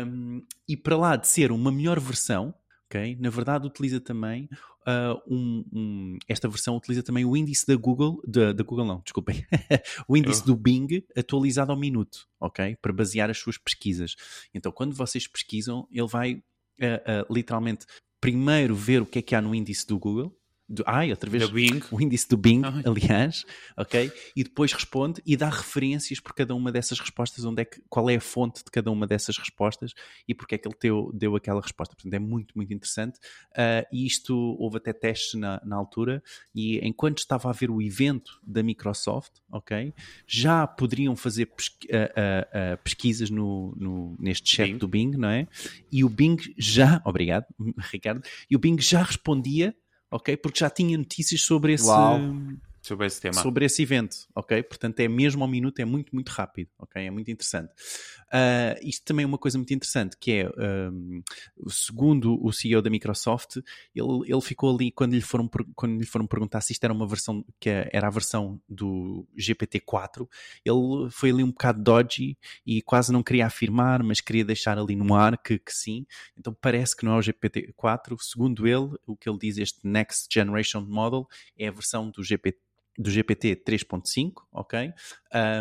um, e para lá de ser uma melhor versão, ok? Na verdade, utiliza também uh, um, um, esta versão utiliza também o índice da Google, da, da Google não, desculpem, [LAUGHS] o índice oh. do Bing atualizado ao minuto, ok? Para basear as suas pesquisas. Então, quando vocês pesquisam, ele vai uh, uh, literalmente primeiro ver o que é que há no índice do Google, do, ai, outra vez Bing. o índice do Bing, ai. aliás, ok? E depois responde e dá referências por cada uma dessas respostas, onde é que, qual é a fonte de cada uma dessas respostas e porque é que ele deu, deu aquela resposta. Portanto, é muito, muito interessante. Uh, e isto houve até testes na, na altura, e enquanto estava a ver o evento da Microsoft, ok? Já poderiam fazer pesqu uh, uh, pesquisas no, no, neste chat Bing. do Bing, não é? E o Bing já, obrigado, [LAUGHS] Ricardo, e o Bing já respondia ok? Porque já tinha notícias sobre esse, Uau. sobre esse tema. Sobre esse evento, ok? Portanto, é mesmo ao minuto, é muito, muito rápido, ok? É muito interessante. Uh, isto também é uma coisa muito interessante, que é, um, segundo o CEO da Microsoft, ele, ele ficou ali quando lhe, foram, quando lhe foram perguntar se isto era uma versão, que era a versão do GPT-4, ele foi ali um bocado dodgy e quase não queria afirmar, mas queria deixar ali no ar que, que sim. Então parece que não é o GPT-4. Segundo ele, o que ele diz, este Next Generation Model, é a versão do GPT do GPT 3.5, ok?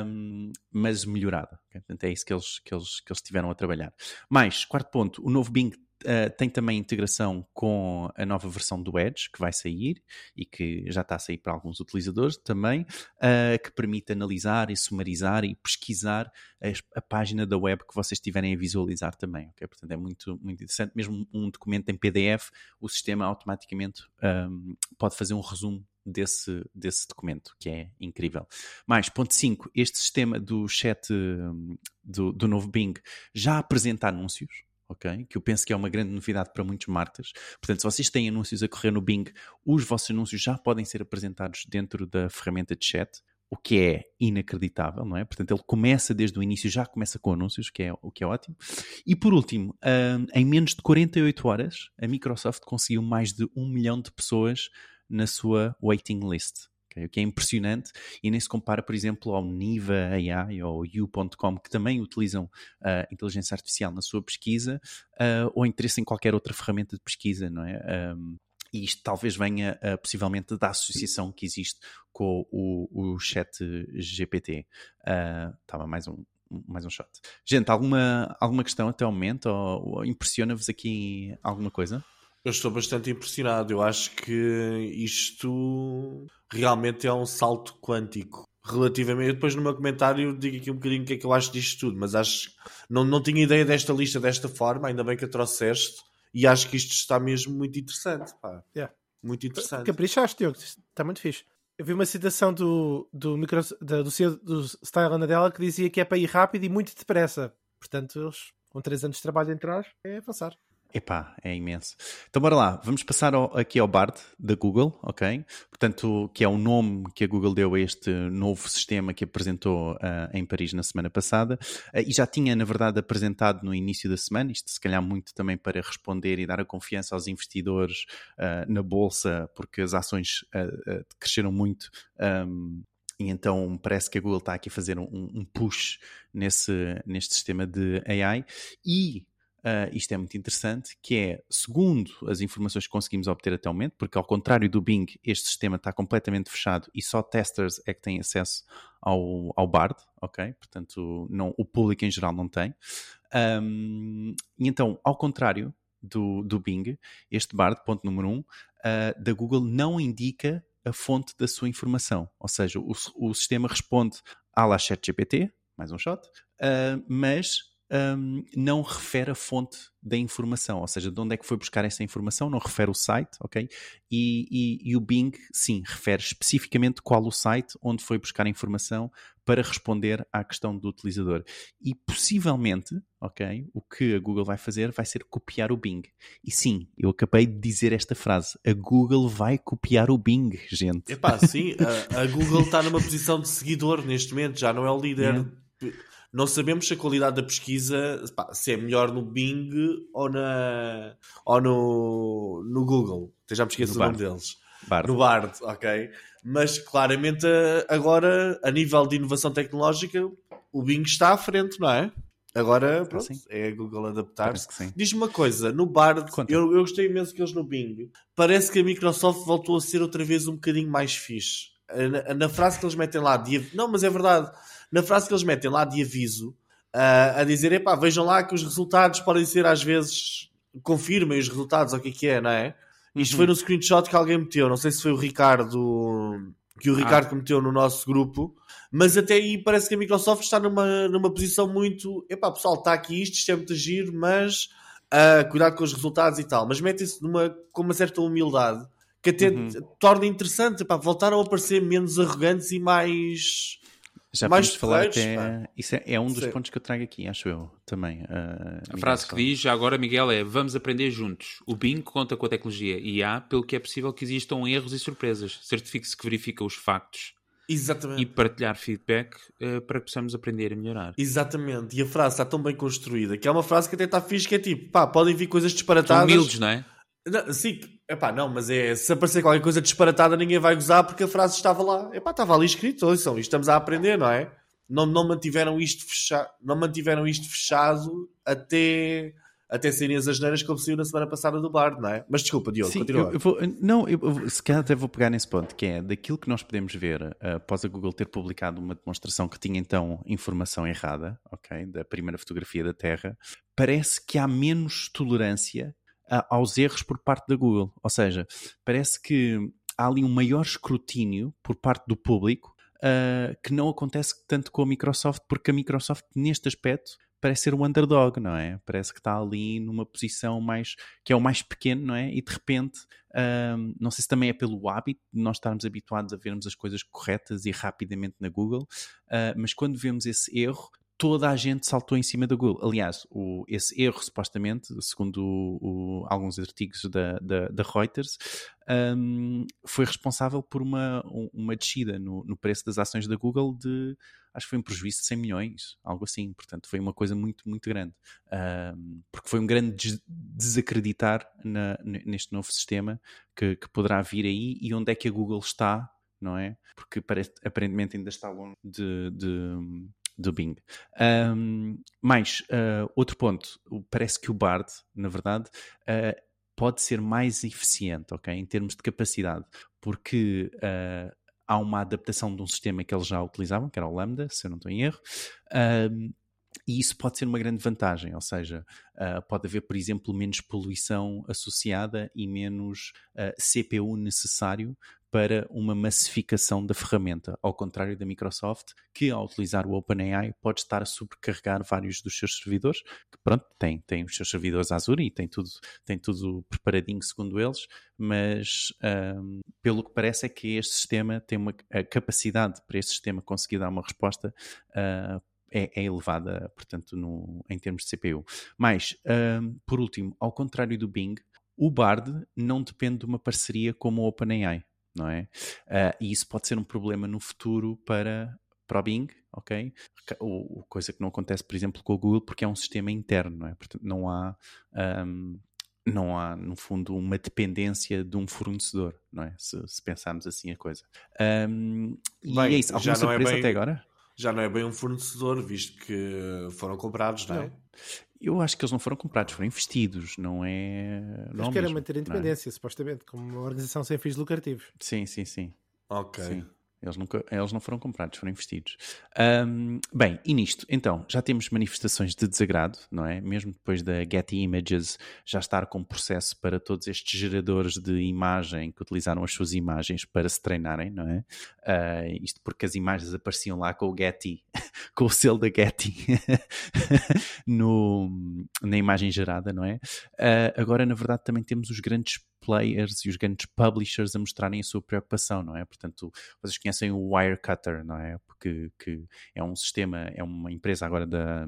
Um, mas melhorada. Okay? Portanto, é isso que eles, que, eles, que eles tiveram a trabalhar. Mais, quarto ponto, o novo Bing Uh, tem também integração com a nova versão do Edge que vai sair e que já está a sair para alguns utilizadores também, uh, que permite analisar e sumarizar e pesquisar a, a, página da web que vocês estiverem a visualizar também. Okay? Portanto, é muito, muito interessante. Mesmo um documento em PDF, o sistema automaticamente um, pode fazer um resumo desse, desse documento, que é incrível. Mais, ponto 5, este sistema do chat hum, do, do novo Bing já apresenta anúncios, ok? Que eu penso que é uma grande novidade para muitos marcas. Portanto, se vocês têm anúncios a correr no Bing, os vossos anúncios já podem ser apresentados dentro da ferramenta de chat, o que é inacreditável, não é? Portanto, ele começa desde o início, já começa com anúncios, que é, o que é ótimo. E por último, um, em menos de 48 horas, a Microsoft conseguiu mais de um milhão de pessoas na sua waiting list. Okay? O que é impressionante e nem se compara, por exemplo, ao Niva AI ou You.com, que também utilizam uh, inteligência artificial na sua pesquisa, uh, ou interesse em qualquer outra ferramenta de pesquisa, não é? Um, e isto talvez venha uh, possivelmente da associação que existe com o, o chat GPT. Estava uh, mais um, mais um shot. Gente, alguma, alguma questão até o momento? Ou, ou impressiona-vos aqui alguma coisa? Eu estou bastante impressionado. Eu acho que isto realmente é um salto quântico. Relativamente, eu depois no meu comentário digo aqui um bocadinho o que é que eu acho disto tudo, mas acho não, não tinha ideia desta lista desta forma, ainda bem que a trouxeste, e acho que isto está mesmo muito interessante. Pá. Yeah. Muito interessante. Caprichaste, Diogo, está muito fixe. Eu vi uma citação do, do, micro, do, do CEO do Style Nadella que dizia que é para ir rápido e muito depressa. Portanto, eles, com 3 anos de trabalho em trás, é avançar. Epá, é imenso. Então bora lá, vamos passar ao, aqui ao BARD da Google, ok? Portanto, que é o nome que a Google deu a este novo sistema que apresentou uh, em Paris na semana passada uh, e já tinha, na verdade, apresentado no início da semana, isto se calhar muito também para responder e dar a confiança aos investidores uh, na bolsa, porque as ações cresceram muito. Um, e então parece que a Google está aqui a fazer um, um push nesse, neste sistema de AI e Uh, isto é muito interessante, que é, segundo as informações que conseguimos obter até o momento, porque ao contrário do Bing, este sistema está completamente fechado e só testers é que têm acesso ao, ao Bard, ok? Portanto, não, o público em geral não tem. Um, e então, ao contrário do, do Bing, este Bard, ponto número um, uh, da Google não indica a fonte da sua informação. Ou seja, o, o sistema responde à la ChatGPT, mais um shot, uh, mas um, não refere a fonte da informação, ou seja, de onde é que foi buscar essa informação, não refere o site, ok? E, e, e, o Bing, sim, refere especificamente qual o site onde foi buscar a informação para responder à questão do utilizador. E possivelmente, ok, o que a Google vai fazer vai ser copiar o Bing. E sim, eu acabei de dizer esta frase: a Google vai copiar o Bing, gente. Epá, sim, a, a Google está numa posição de seguidor neste momento, já não é o líder. [LAUGHS] Não sabemos se a qualidade da pesquisa pá, se é melhor no Bing ou, na, ou no, no Google. Até já me esqueço no o nome deles. Bard. No Bard, ok. Mas claramente agora, a nível de inovação tecnológica, o Bing está à frente, não é? Agora, pronto, ah, é a Google adaptar-se. Diz-me uma coisa, no Bard, eu, eu gostei imenso que eles no Bing, parece que a Microsoft voltou a ser outra vez um bocadinho mais fixe. Na, na frase que eles metem lá, de, não, mas é verdade, na frase que eles metem lá de aviso, uh, a dizer, epá, vejam lá que os resultados podem ser às vezes, confirmem os resultados, ou o que é que é, não é? Isto uhum. foi no screenshot que alguém meteu, não sei se foi o Ricardo, que o ah. Ricardo meteu no nosso grupo, mas até aí parece que a Microsoft está numa, numa posição muito, epá, pessoal, está aqui isto, isto é muito agir, mas uh, cuidado com os resultados e tal, mas metem-se com uma certa humildade que até uhum. torna interessante, epá, voltaram a aparecer menos arrogantes e mais já mais falar até. Isso é, é um dos Sim. pontos que eu trago aqui, acho eu, também. Uh, a frase que diz já agora, Miguel, é vamos aprender juntos. O Bing conta com a tecnologia e há, pelo que é possível que existam erros e surpresas. Certifique-se que verifica os factos. Exatamente. E partilhar feedback uh, para que possamos aprender e melhorar. Exatamente. E a frase está tão bem construída que é uma frase que até está fixe, que é tipo, pá, podem vir coisas disparatadas. São humildes, não é? Não, sim, epá, não, mas é, se aparecer qualquer coisa disparatada, ninguém vai gozar porque a frase estava lá. Epá, estava ali escrito, ouçam, estamos a aprender, não é? Não, não, mantiveram isto fechado, não mantiveram isto fechado até, até serem as asneiras que saiu na semana passada do bar, não é? Mas desculpa, Diogo, Sim, continua. Eu, eu vou, não, eu, eu, se calhar até vou pegar nesse ponto, que é daquilo que nós podemos ver uh, após a Google ter publicado uma demonstração que tinha então informação errada, ok, da primeira fotografia da Terra, parece que há menos tolerância aos erros por parte da Google. Ou seja, parece que há ali um maior escrutínio por parte do público uh, que não acontece tanto com a Microsoft, porque a Microsoft, neste aspecto, parece ser um underdog, não é? Parece que está ali numa posição mais que é o mais pequeno, não é? E de repente, um, não sei se também é pelo hábito de nós estarmos habituados a vermos as coisas corretas e rapidamente na Google, uh, mas quando vemos esse erro, toda a gente saltou em cima da Google. Aliás, o, esse erro, supostamente, segundo o, o, alguns artigos da, da, da Reuters, um, foi responsável por uma, uma descida no, no, preço das ações da Google de, acho que foi um prejuízo de 100 milhões, algo assim. Portanto, foi uma coisa muito, muito grande. Um, porque foi um grande des desacreditar na, neste novo sistema que, que poderá vir aí e onde é que a Google está não é? Porque parece, aparentemente ainda está longe de, de, do Bing. Um, mais, uh, outro ponto, parece que o Bard, na verdade, uh, pode ser mais eficiente, ok, em termos de capacidade, porque uh, há uma adaptação de um sistema que eles já utilizavam, que era o Lambda, se eu não estou em erro, e isso pode ser uma grande vantagem, ou seja, uh, pode haver, por exemplo, menos poluição associada e menos uh, CPU necessário para uma massificação da ferramenta, ao contrário da Microsoft, que ao utilizar o OpenAI pode estar a sobrecarregar vários dos seus servidores, que pronto, tem, tem os seus servidores Azure e tem tudo, tem tudo preparadinho segundo eles, mas um, pelo que parece é que este sistema tem uma a capacidade para este sistema conseguir dar uma resposta uh, é, elevada, portanto, no, em termos de CPU. Mas, um, por último, ao contrário do Bing, o Bard não depende de uma parceria como o OpenAI não é? Uh, e isso pode ser um problema no futuro para, para o Bing, ok? O, coisa que não acontece, por exemplo, com o Google, porque é um sistema interno, não é? Portanto, não há, um, não há, no fundo, uma dependência de um fornecedor, não é? Se, se pensarmos assim a coisa. Um, Bem, e é isso. Alguma é surpresa é bem, até agora? Já não é bem um fornecedor, visto que foram comprados, não é? Não. Eu acho que eles não foram comprados, foram investidos, não é. Não Eles querem manter a é? independência, é? supostamente, como uma organização sem fins lucrativos. Sim, sim, sim. Ok. Sim. Eles, nunca, eles não foram comprados, foram investidos. Um, bem, e nisto, então, já temos manifestações de desagrado, não é? Mesmo depois da Getty Images já estar com processo para todos estes geradores de imagem que utilizaram as suas imagens para se treinarem, não é? Uh, isto porque as imagens apareciam lá com o Getty, [LAUGHS] com o selo da Getty [LAUGHS] no, na imagem gerada, não é? Uh, agora, na verdade, também temos os grandes players e os grandes publishers a mostrarem a sua preocupação, não é? Portanto, vocês conhecem o Wirecutter, não é? Porque que é um sistema, é uma empresa agora da,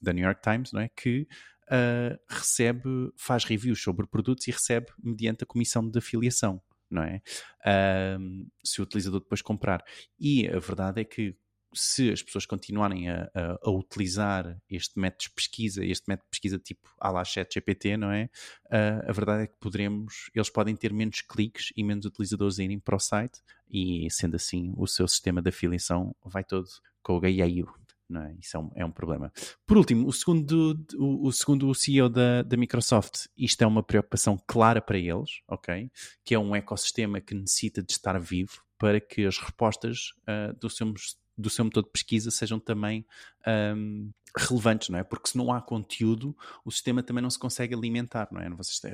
da New York Times, não é? Que uh, recebe, faz reviews sobre produtos e recebe mediante a comissão de afiliação, não é? Uh, se o utilizador depois comprar. E a verdade é que se as pessoas continuarem a, a, a, utilizar este método de pesquisa, este método de pesquisa tipo à la chat GPT, não é? Uh, a verdade é que poderemos, eles podem ter menos cliques e menos utilizadores a irem para o site e sendo assim o seu sistema de afiliação vai todo com o gaio. Não é? Isso é um, é um problema. Por último, o segundo, o, o segundo CEO da, da Microsoft, isto é uma preocupação clara para eles, ok? Que é um ecossistema que necessita de estar vivo para que as respostas uh, do seu do seu motor de pesquisa sejam também um, relevantes, não é? Porque se não há conteúdo, o sistema também não se consegue alimentar, não é?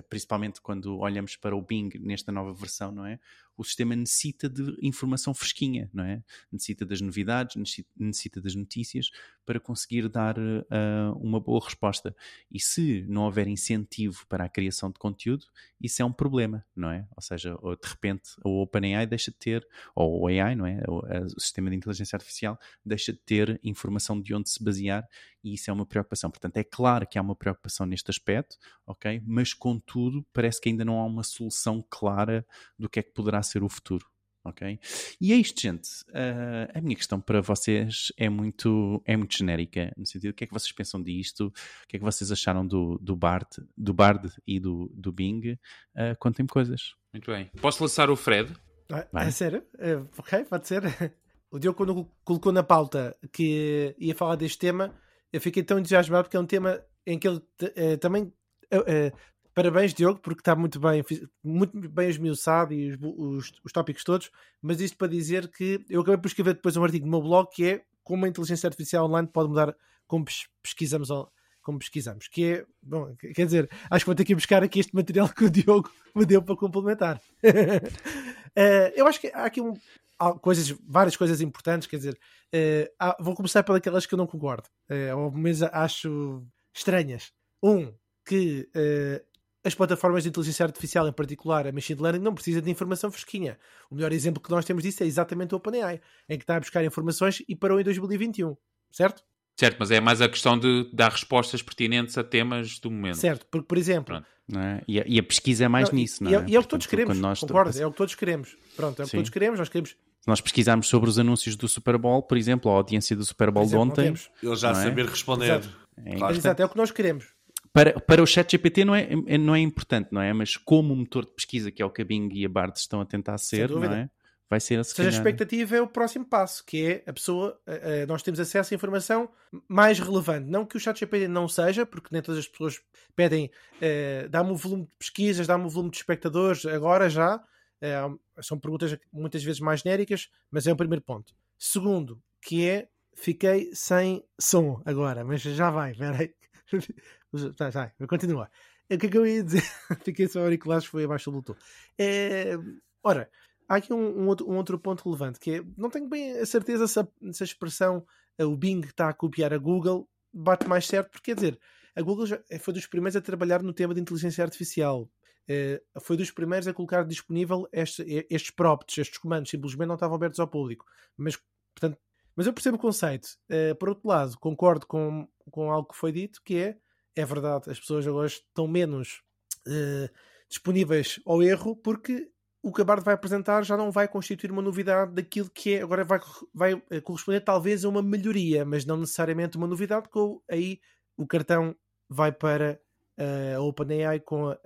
Principalmente quando olhamos para o Bing nesta nova versão, não é? O sistema necessita de informação fresquinha, não é? Necessita das novidades, necessita das notícias para conseguir dar uh, uma boa resposta. E se não houver incentivo para a criação de conteúdo, isso é um problema, não é? Ou seja, de repente o OpenAI deixa de ter, ou o AI, não é? O, o sistema de inteligência artificial deixa de ter informação de onde se basear e isso é uma preocupação. Portanto, é claro que há uma preocupação neste aspecto, ok? Mas, contudo, parece que ainda não há uma solução clara do que é que poderá ser o futuro. Ok? E é isto, gente. Uh, a minha questão para vocês é muito, é muito genérica, no sentido, o que é que vocês pensam disto? O que é que vocês acharam do, do Bard, do Bard e do, do Bing? Uh, Contem-me coisas. Muito bem. Posso lançar o Fred? Ah, é sério? Uh, ok, pode ser. [LAUGHS] O Diogo, quando colocou na pauta que ia falar deste tema, eu fiquei tão entusiasmado porque é um tema em que ele uh, também. Uh, parabéns, Diogo, porque está muito bem, muito bem esmiuçado e os, os, os, tópicos todos. Mas isto para dizer que eu acabei por escrever depois um artigo no meu blog que é como a inteligência artificial online pode mudar como pesquisamos como pesquisamos, que é, bom, quer dizer, acho que vou ter que buscar aqui este material que o Diogo me deu para complementar. uh, [LAUGHS] eu acho que há aqui um, coisas, várias coisas importantes, quer dizer, uh, vou começar pelas que eu não concordo, uh, ou mesmo acho estranhas. Um, que uh, as plataformas de inteligência artificial, em particular a machine learning, não precisa de informação fresquinha. O melhor exemplo que nós temos disso é exatamente o OpenAI, em que está a buscar informações e parou em 2021, certo? Certo, mas é mais a questão de dar respostas pertinentes a temas do momento. Certo, porque, por exemplo. É? E, a, e, a, pesquisa é mais não, nisso, não é? E é, e é o que todos queremos, concordo, é o que todos queremos. Pronto, é o que Sim. todos queremos, nós queremos se nós pesquisarmos sobre os anúncios do Super Bowl, por exemplo, a audiência do Super Bowl exemplo, de ontem. Ele já é? saber responder. Exato. É, claro. Exato, é o que nós queremos. Para, para o chat GPT não é, é, não é importante, não é? Mas como o motor de pesquisa, que é o que a Bing e a Bard estão a tentar ser, não é? Vai ser a seja, a expectativa é o próximo passo, que é a pessoa, nós temos acesso a informação mais relevante. Não que o chat GPT não seja, porque nem todas as pessoas pedem, uh, dá-me um volume de pesquisas, dá-me um volume de espectadores, agora já, é, são perguntas muitas vezes mais genéricas, mas é o primeiro ponto. Segundo, que é fiquei sem som agora, mas já vai, peraí. [LAUGHS] Tá, vai, continua. O que é que eu ia dizer? [LAUGHS] fiquei sem auriculares, foi abaixo do Bluetooth. É, ora, há aqui um, um, outro, um, outro, ponto relevante que é, não tenho bem a certeza se a, se a expressão o Bing está a copiar a Google bate mais certo, porque quer dizer, a Google já foi dos primeiros a trabalhar no tema de inteligência artificial. Eh, foi dos primeiros a colocar disponível este, estes prompts, estes comandos, simplesmente não estavam abertos ao público. Mas, portanto, mas eu percebo o conceito. Uh, por outro lado, concordo com, com algo que foi dito, que é, é verdade, as pessoas agora estão menos uh, disponíveis ao erro, porque o que a Bard vai apresentar já não vai constituir uma novidade daquilo que é, agora vai, vai corresponder talvez a uma melhoria, mas não necessariamente uma novidade, porque aí o cartão vai para uh, a OpenAI com uh,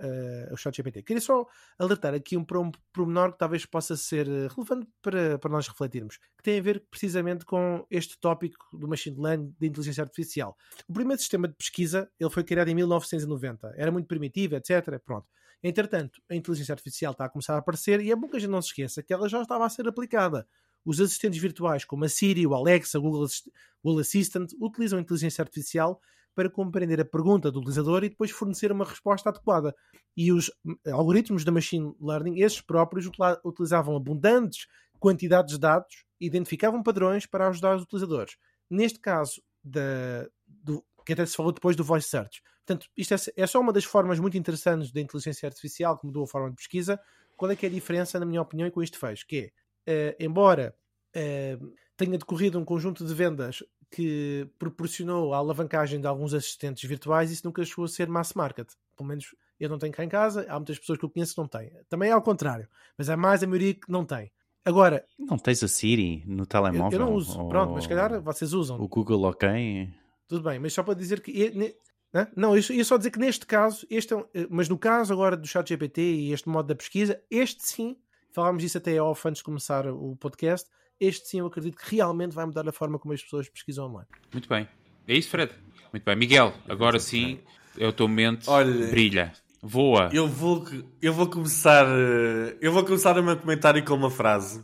o ChatGPT. Queria só alertar aqui um para pormenor que talvez possa ser eh, relevante para, para nós refletirmos, que tem a ver precisamente com este tópico do machine learning, de inteligência artificial. O primeiro sistema de pesquisa ele foi criado em 1990, era muito primitivo, etc. Pronto. Entretanto, a inteligência artificial está a começar a aparecer e é bom que a gente não se esqueça que ela já estava a ser aplicada. Os assistentes virtuais como a Siri, o Alexa, o Google Assistant utilizam a inteligência artificial para compreender a pergunta do utilizador e depois fornecer uma resposta adequada. E os algoritmos da machine learning, esses próprios, utilizavam abundantes quantidades de dados, identificavam padrões para ajudar os utilizadores. Neste caso da, do, que até se falou depois do voice search. Portanto, isto é, é só uma das formas muito interessantes da inteligência artificial que mudou a forma de pesquisa. Qual é que é a diferença, na minha opinião, com isto fez? Que é, uh, embora uh, tenha decorrido um conjunto de vendas que proporcionou a alavancagem de alguns assistentes virtuais, isso nunca chegou a ser mass market. Pelo menos eu não tenho cá em casa, há muitas pessoas que eu conheço que não têm. Também é ao contrário, mas há mais a maioria que não tem. Agora. Não tens a Siri no telemóvel? Eu, eu não uso, ou... pronto, mas se calhar vocês usam. O Google OK? Tudo bem, mas só para dizer que. Não, eu ia só dizer que neste caso, este é um, eh, mas no caso agora do chat GPT e este modo da pesquisa, este sim, falámos disso até off antes de começar o podcast, este sim eu acredito que realmente vai mudar a forma como as pessoas pesquisam online. Muito bem. É isso, Fred? Muito bem. Miguel, agora sim é o teu momento. Olha, brilha. Voa. Eu vou, eu vou começar. Eu vou começar o meu comentário com uma frase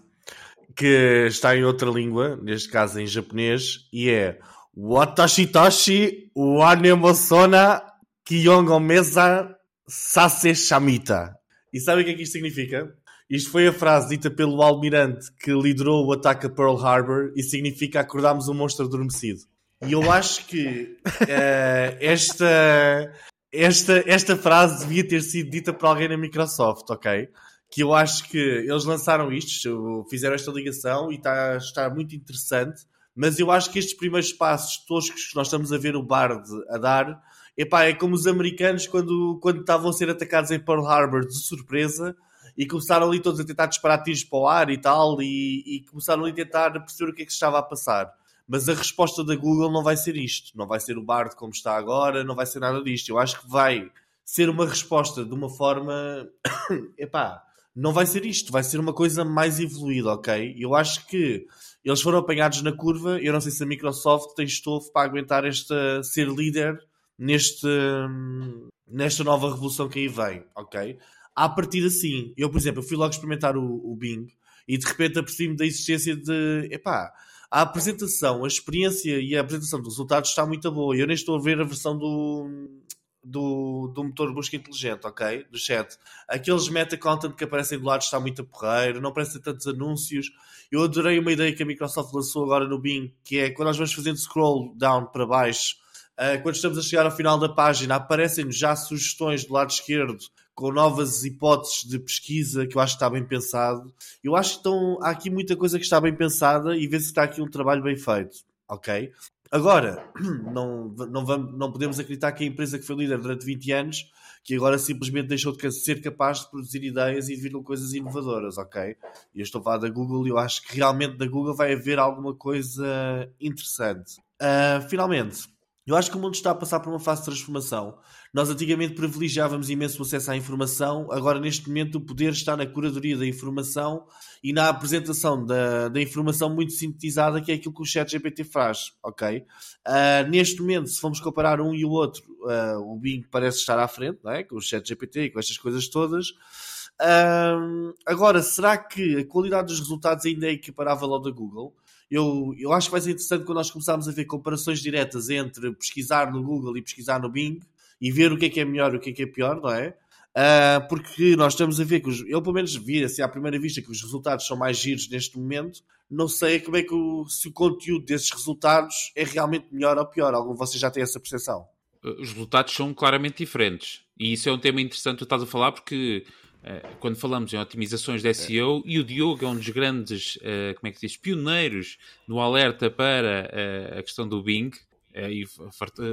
que está em outra língua, neste caso em japonês, e é Watashitashi wanemosona kiyongo mesa sase shamita. E sabe o que é que isto significa? Isto foi a frase dita pelo almirante que liderou o ataque a Pearl Harbor e significa acordarmos um monstro adormecido. E eu acho que uh, esta, esta, esta frase devia ter sido dita por alguém na Microsoft, ok? Que eu acho que eles lançaram isto, fizeram esta ligação e está, está muito interessante. Mas eu acho que estes primeiros passos toscos que nós estamos a ver o Bard a dar, epá, é como os americanos quando, quando estavam a ser atacados em Pearl Harbor de surpresa e começaram ali todos a tentar disparar tiros para o ar e tal, e, e começaram ali a tentar perceber o que é que se estava a passar. Mas a resposta da Google não vai ser isto, não vai ser o Bard como está agora, não vai ser nada disto. Eu acho que vai ser uma resposta de uma forma. [COUGHS] Epá, não vai ser isto, vai ser uma coisa mais evoluída, ok? Eu acho que eles foram apanhados na curva. Eu não sei se a Microsoft tem estofo para aguentar esta, ser líder neste, nesta nova revolução que aí vem, ok? A partir assim, eu, por exemplo, fui logo experimentar o, o Bing e de repente apercebi-me da existência de. Epá, a apresentação, a experiência e a apresentação dos resultados está muito boa. Eu nem estou a ver a versão do, do, do motor de busca inteligente, ok? Do chat. Aqueles meta-content que aparecem do lado está muito a porreiro, não aparecem tantos anúncios. Eu adorei uma ideia que a Microsoft lançou agora no Bing, que é quando nós vamos fazendo scroll down para baixo, uh, quando estamos a chegar ao final da página, aparecem-nos já sugestões do lado esquerdo com novas hipóteses de pesquisa que eu acho que está bem pensado. Eu acho que estão, há aqui muita coisa que está bem pensada e vê-se que está aqui um trabalho bem feito. Ok? Agora, [CLEARS THROAT] não, não, vamos, não podemos acreditar que a empresa que foi líder durante 20 anos, que agora simplesmente deixou de ser capaz de produzir ideias e vir com coisas inovadoras, ok? E eu estou a falar da Google e eu acho que realmente da Google vai haver alguma coisa interessante. Uh, finalmente, eu acho que o mundo está a passar por uma fase de transformação. Nós antigamente privilegiávamos imenso o acesso à informação, agora neste momento o poder está na curadoria da informação e na apresentação da, da informação muito sintetizada, que é aquilo que o chat GPT faz, ok? Uh, neste momento, se formos comparar um e o outro, uh, o Bing parece estar à frente, não é? Com o chat GPT e com estas coisas todas. Uh, agora, será que a qualidade dos resultados ainda é equiparável ao da Google? Eu, eu acho que vai ser interessante quando nós começarmos a ver comparações diretas entre pesquisar no Google e pesquisar no Bing e ver o que é que é melhor e o que é que é pior, não é? Uh, porque nós estamos a ver que os, eu pelo menos vi assim à primeira vista que os resultados são mais giros neste momento. Não sei como é que o, se o conteúdo desses resultados é realmente melhor ou pior. Algum vocês já tem essa percepção? Os resultados são claramente diferentes. E isso é um tema interessante que tu estás a falar porque quando falamos em otimizações de SEO, e o Diogo é um dos grandes, uh, como é que se diz, pioneiros no alerta para uh, a questão do Bing, e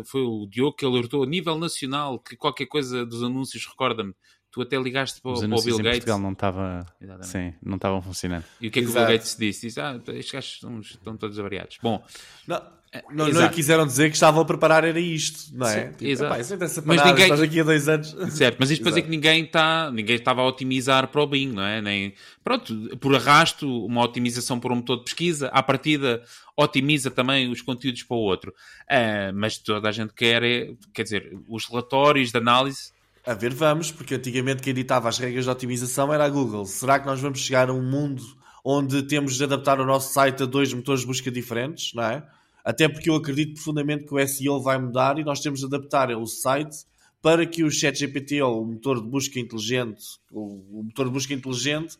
foi o Diogo que alertou a nível nacional que qualquer coisa dos anúncios, recorda-me, tu até ligaste para, para o Bill Gates. Portugal não estava, sim, não estavam funcionando. E o que é que Exato. o Bill Gates disse? Disse, ah, estes gajos estão, estão todos avariados. Bom... Não não, não quiseram dizer que estavam a preparar era isto, não é? Sim, tipo, exato. Epá, isso mas ninguém... estás aqui há dois anos. [LAUGHS] Certo, mas isto para dizer que ninguém, tá, ninguém estava a otimizar para o Bing, não é? Nem... Pronto, por arrasto, uma otimização por um motor de pesquisa, à partida otimiza também os conteúdos para o outro. Uh, mas toda a gente quer, é, quer dizer, os relatórios de análise a ver, vamos, porque antigamente quem editava as regras de otimização era a Google. Será que nós vamos chegar a um mundo onde temos de adaptar o nosso site a dois motores de busca diferentes, não é? Até porque eu acredito profundamente que o SEO vai mudar e nós temos de adaptar o site para que o ChatGPT ou o motor de busca inteligente, o motor de busca inteligente,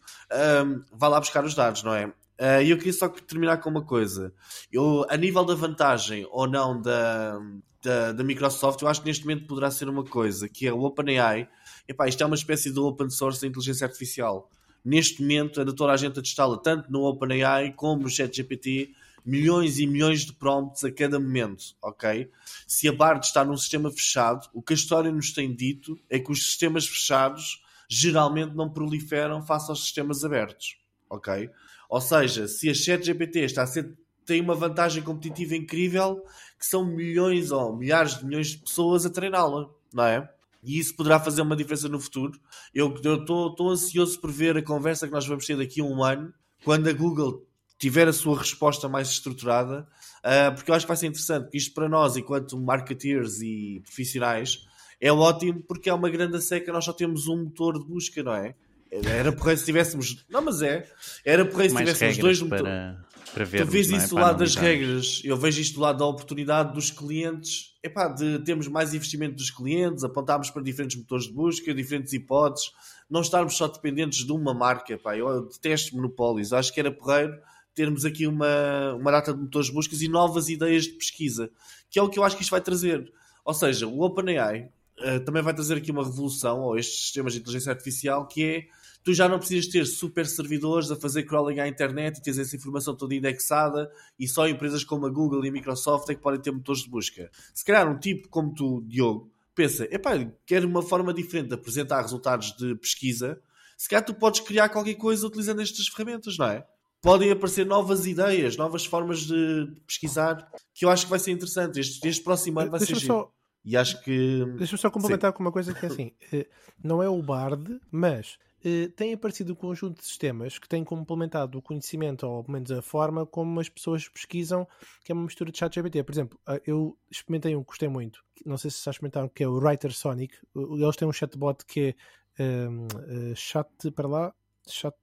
um, vá lá buscar os dados, não é? Uh, e eu queria só terminar com uma coisa. Eu, a nível da vantagem ou não da, da, da, Microsoft, eu acho que neste momento poderá ser uma coisa, que é o OpenAI. Epá, isto é uma espécie de open source da inteligência artificial. Neste momento, anda toda a gente a testá-la, tanto no OpenAI como no ChatGPT, milhões e milhões de prompts a cada momento, ok? Se a Bard está num sistema fechado, o que a história nos tem dito é que os sistemas fechados geralmente não proliferam face aos sistemas abertos, ok? Ou seja, se a ChatGPT está a ser, tem uma vantagem competitiva incrível, que são milhões ou milhares de milhões de pessoas a treiná-la, não é? E isso poderá fazer uma diferença no futuro. Eu estou ansioso por ver a conversa que nós vamos ter daqui a um ano, quando a Google tiver a sua resposta mais estruturada, uh, porque eu acho que vai ser interessante, porque isto para nós, enquanto marketeers e profissionais, é ótimo porque é uma grande seca, nós só temos um motor de busca, não é? Era porreiro se tivéssemos. Não, mas é. Era porreiro se tivéssemos dois motores. Para, para ver, tu vês é? isso do lado das regras, eu vejo isto do lado da oportunidade dos clientes. Epá, de termos mais investimento dos clientes, apontarmos para diferentes motores de busca, diferentes hipóteses, não estarmos só dependentes de uma marca. Epá, eu detesto monopólios. Acho que era porreiro termos aqui uma, uma data de motores de buscas e novas ideias de pesquisa, que é o que eu acho que isto vai trazer. Ou seja, o OpenAI uh, também vai trazer aqui uma revolução, ou estes sistemas de inteligência artificial, que é tu já não precisas ter super servidores a fazer crawling à internet e tens essa informação toda indexada e só empresas como a Google e a Microsoft é que podem ter motores de busca. Se calhar um tipo como tu, Diogo, pensa, epá, quero uma forma diferente de apresentar resultados de pesquisa, se calhar tu podes criar qualquer coisa utilizando estas ferramentas, não é? Podem aparecer novas ideias, novas formas de pesquisar, que eu acho que vai ser interessante. Este, este próximo ano vai ser só... E acho que. Deixa-me só complementar Sim. com uma coisa que é assim: eh, não é o Bard, mas eh, tem aparecido um conjunto de sistemas que têm complementado o conhecimento, ou pelo menos a forma como as pessoas pesquisam, que é uma mistura de chat GPT. Por exemplo, eh, eu experimentei um que gostei muito, não sei se já experimentaram, que é o Writer Sonic. Eles têm um chatbot que é um, ehm, uh, chat para lá, chat,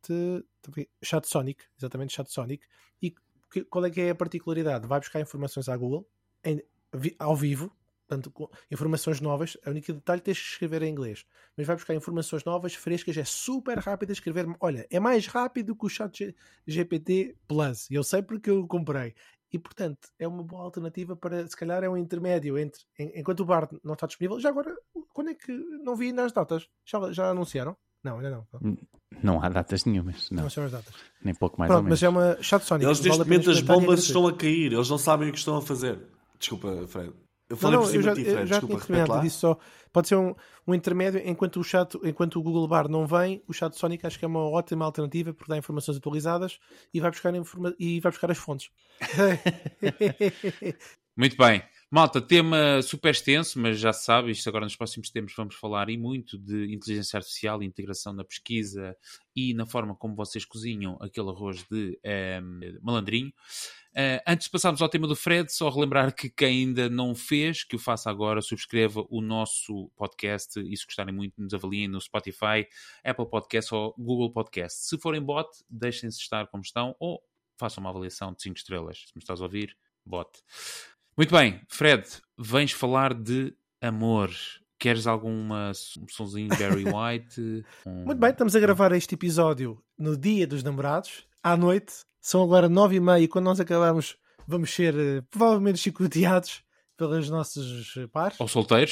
chat Sonic, exatamente, chat Sonic. E qual é que é a particularidade? Vai buscar informações à Google em, ao vivo, Portanto, informações novas, o único detalhe é tens que escrever em inglês. Mas vai buscar informações novas, frescas, é super rápido a escrever. Olha, é mais rápido que o chat GPT Plus. E eu sei porque eu comprei. E, portanto, é uma boa alternativa para, se calhar, é um intermédio entre, enquanto o Bard não está disponível. Já agora, quando é que, não vi nas datas? Já, já anunciaram? Não, ainda não. Não, não há datas nenhumas. Não, não são as datas. Nem pouco mais Pronto, ou menos. Mas é uma chat Sonic. Eles, neste vale momento, as bombas estão a cair. Eles não sabem o que estão a fazer. Desculpa, Fred. Eu falei não, não, por cima eu já, de ti, já Desculpa, tinha disse só. Pode ser um, um intermédio enquanto o, chat, enquanto o Google Bar não vem, o chat Sonic acho que é uma ótima alternativa porque dá informações atualizadas e vai buscar, informa e vai buscar as fontes. [LAUGHS] [LAUGHS] Muito bem. Malta, tema super extenso, mas já se sabe, isto agora nos próximos tempos vamos falar e muito de inteligência artificial, integração na pesquisa e na forma como vocês cozinham aquele arroz de um, ehm, malandrinho. Uh, antes de passarmos ao tema do Fred, só relembrar que quem ainda não fez, que o faça agora, subscreva o nosso podcast e se gostarem muito, nos avaliem no Spotify, Apple Podcast ou Google Podcast. Se forem bot, deixem-se estar como estão ou façam uma avaliação de 5 estrelas. Se me estás a ouvir, bot. Muito bem, Fred, vens falar de amor. Queres alguma um sonzinho Barry [LAUGHS] White? Um... Muito bem, estamos a gravar este episódio no dia dos namorados, à noite, são agora nove e meia e quando nós acabarmos vamos ser uh, provavelmente chicoteados pelos nossos eh, pares. Ou solteiros.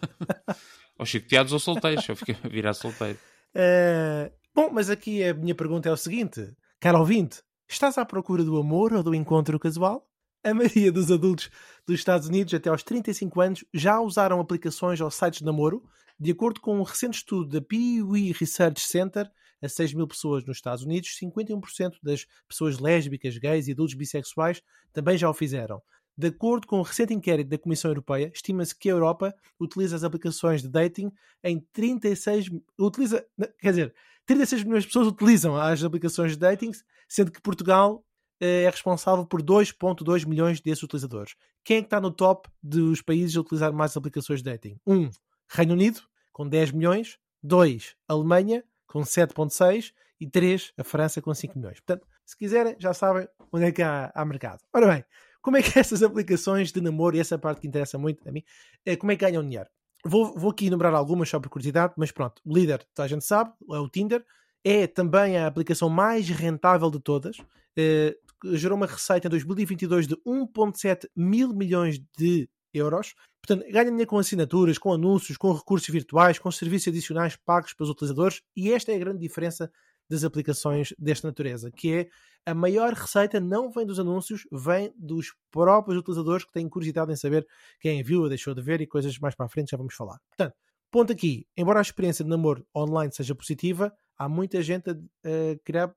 [LAUGHS] ou chicoteados ou solteiros. Eu fiquei a virar solteiro. Uh, bom, mas aqui a minha pergunta é o seguinte. Caro ouvinte, estás à procura do amor ou do encontro casual? A maioria dos adultos dos Estados Unidos até aos 35 anos já usaram aplicações ou sites de namoro. De acordo com um recente estudo da Pew Research Center, a 6 mil pessoas nos Estados Unidos, 51% das pessoas lésbicas, gays e adultos bissexuais também já o fizeram. De acordo com um recente inquérito da Comissão Europeia, estima-se que a Europa utiliza as aplicações de dating em 36 utiliza, quer dizer, 36 milhões de pessoas utilizam as aplicações de dating, sendo que Portugal é responsável por 2.2 milhões desses utilizadores. Quem é que está no top dos países a utilizar mais aplicações de dating? 1. Um, Reino Unido, com 10 milhões. 2. Alemanha, com 7.6 e 3 a França com 5 milhões. Portanto, se quiserem, já sabem onde é que há, há mercado. Ora bem, como é que [LAUGHS] essas aplicações de namoro, e essa parte que interessa muito a mim, é como é que ganham dinheiro? Vou, vou aqui enumerar algumas só por curiosidade, mas pronto, o líder, a gente sabe, é o Tinder, é também a aplicação mais rentável de todas. Uh, gerou uma receita em 2022 de 1,7 mil milhões de euros. Portanto, ganha dinheiro com assinaturas, com anúncios, com recursos virtuais, com serviços adicionais pagos pelos utilizadores. E esta é a grande diferença das aplicações desta natureza, que é a maior receita não vem dos anúncios, vem dos próprios utilizadores que têm curiosidade em saber quem viu ou deixou de ver e coisas mais para a frente já vamos falar. Portanto, ponto aqui, embora a experiência de namoro online seja positiva, há muita gente a, a criar,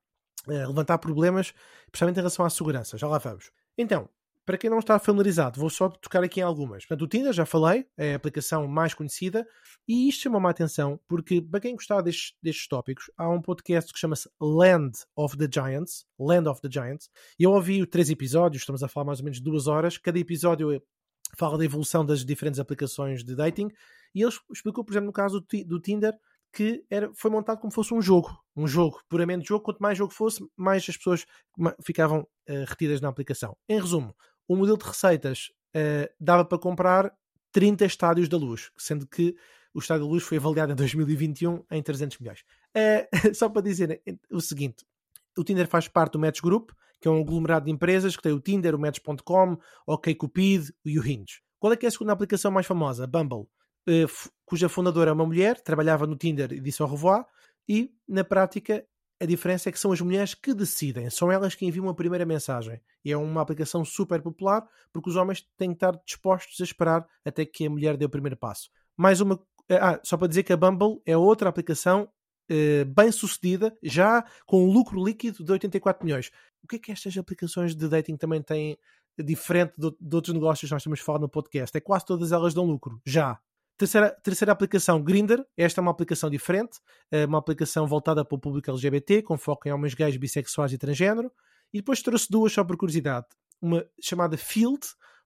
levantar problemas, especialmente em relação à segurança. Já lá vamos. Então, para quem não está familiarizado, vou só tocar aqui em algumas. Portanto, o Tinder, já falei, é a aplicação mais conhecida, e isto chamou-me a atenção porque, para quem gostar destes, destes tópicos, há um podcast que chama-se Land of the Giants, Land of the Giants, e eu ouvi três episódios, estamos a falar mais ou menos duas horas, cada episódio fala da evolução das diferentes aplicações de dating, e ele explicou, por exemplo, no caso do Tinder, que era, foi montado como fosse um jogo, um jogo, puramente jogo. Quanto mais jogo fosse, mais as pessoas ficavam uh, retidas na aplicação. Em resumo, o modelo de receitas uh, dava para comprar 30 estádios da luz, sendo que o estádio da luz foi avaliado em 2021 em 300 milhões. Uh, [LAUGHS] só para dizer o seguinte: o Tinder faz parte do Match Group, que é um aglomerado de empresas que tem o Tinder, o Match.com, o OkCupid e o Hinge. Qual é que é a segunda aplicação mais famosa? Bumble, cuja fundadora é uma mulher, trabalhava no Tinder e disse ao revoir, e na prática a diferença é que são as mulheres que decidem, são elas que enviam a primeira mensagem. E é uma aplicação super popular porque os homens têm que estar dispostos a esperar até que a mulher dê o primeiro passo. Mais uma. Ah, só para dizer que a Bumble é outra aplicação eh, bem sucedida, já com um lucro líquido de 84 milhões. O que é que estas aplicações de dating também têm diferente de, de outros negócios que nós temos falado no podcast? É quase todas elas dão lucro, já. Terceira, terceira aplicação, Grinder. Esta é uma aplicação diferente, é uma aplicação voltada para o público LGBT, com foco em homens gays, bissexuais e transgênero. E depois trouxe duas só por curiosidade. Uma chamada Field,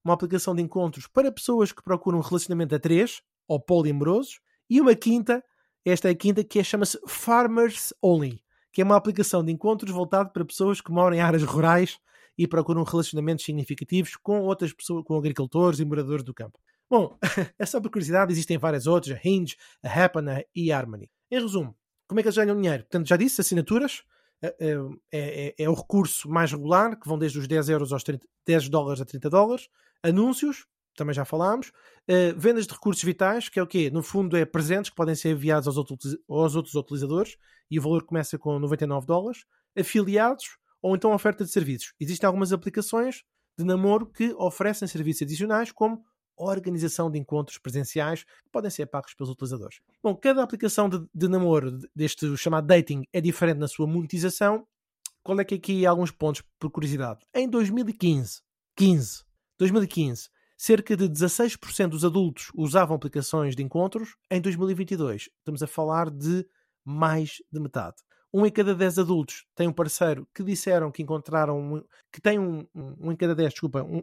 uma aplicação de encontros para pessoas que procuram um relacionamento a três ou poliamorosos. E uma quinta, esta é a quinta, que é, chama-se Farmers Only, que é uma aplicação de encontros voltada para pessoas que moram em áreas rurais e procuram relacionamentos significativos com outras pessoas, com agricultores e moradores do campo. Bom, [LAUGHS] é só por curiosidade, existem várias outras, a Hinge, a Happen e a Harmony. Em resumo, como é que eles ganham dinheiro? Portanto, já disse, assinaturas é, é, é, é, o recurso mais regular, que vão desde os 10 euros aos 30, 10 dólares a 30 dólares. Anúncios, também já falámos. Uh, vendas de recursos vitais, que é o quê? No fundo, é presentes que podem ser enviados aos, outros, aos outros utilizadores e o valor começa com 99 dólares. Afiliados ou então oferta de serviços. Existem algumas aplicações de namoro que oferecem serviços adicionais, como organização de encontros presenciais que podem ser pagos pelos utilizadores. Bom, cada aplicação de, de namoro deste chamado dating é diferente na sua monetização. Qual é que aqui há alguns pontos por curiosidade? Em 2015, 15, 2015, cerca de 16% dos adultos usavam aplicações de encontros. Em 2022, estamos a falar de mais de metade um em cada dez adultos tem um parceiro que disseram que encontraram um, que tem um, um, um em cada dez, desculpa, um,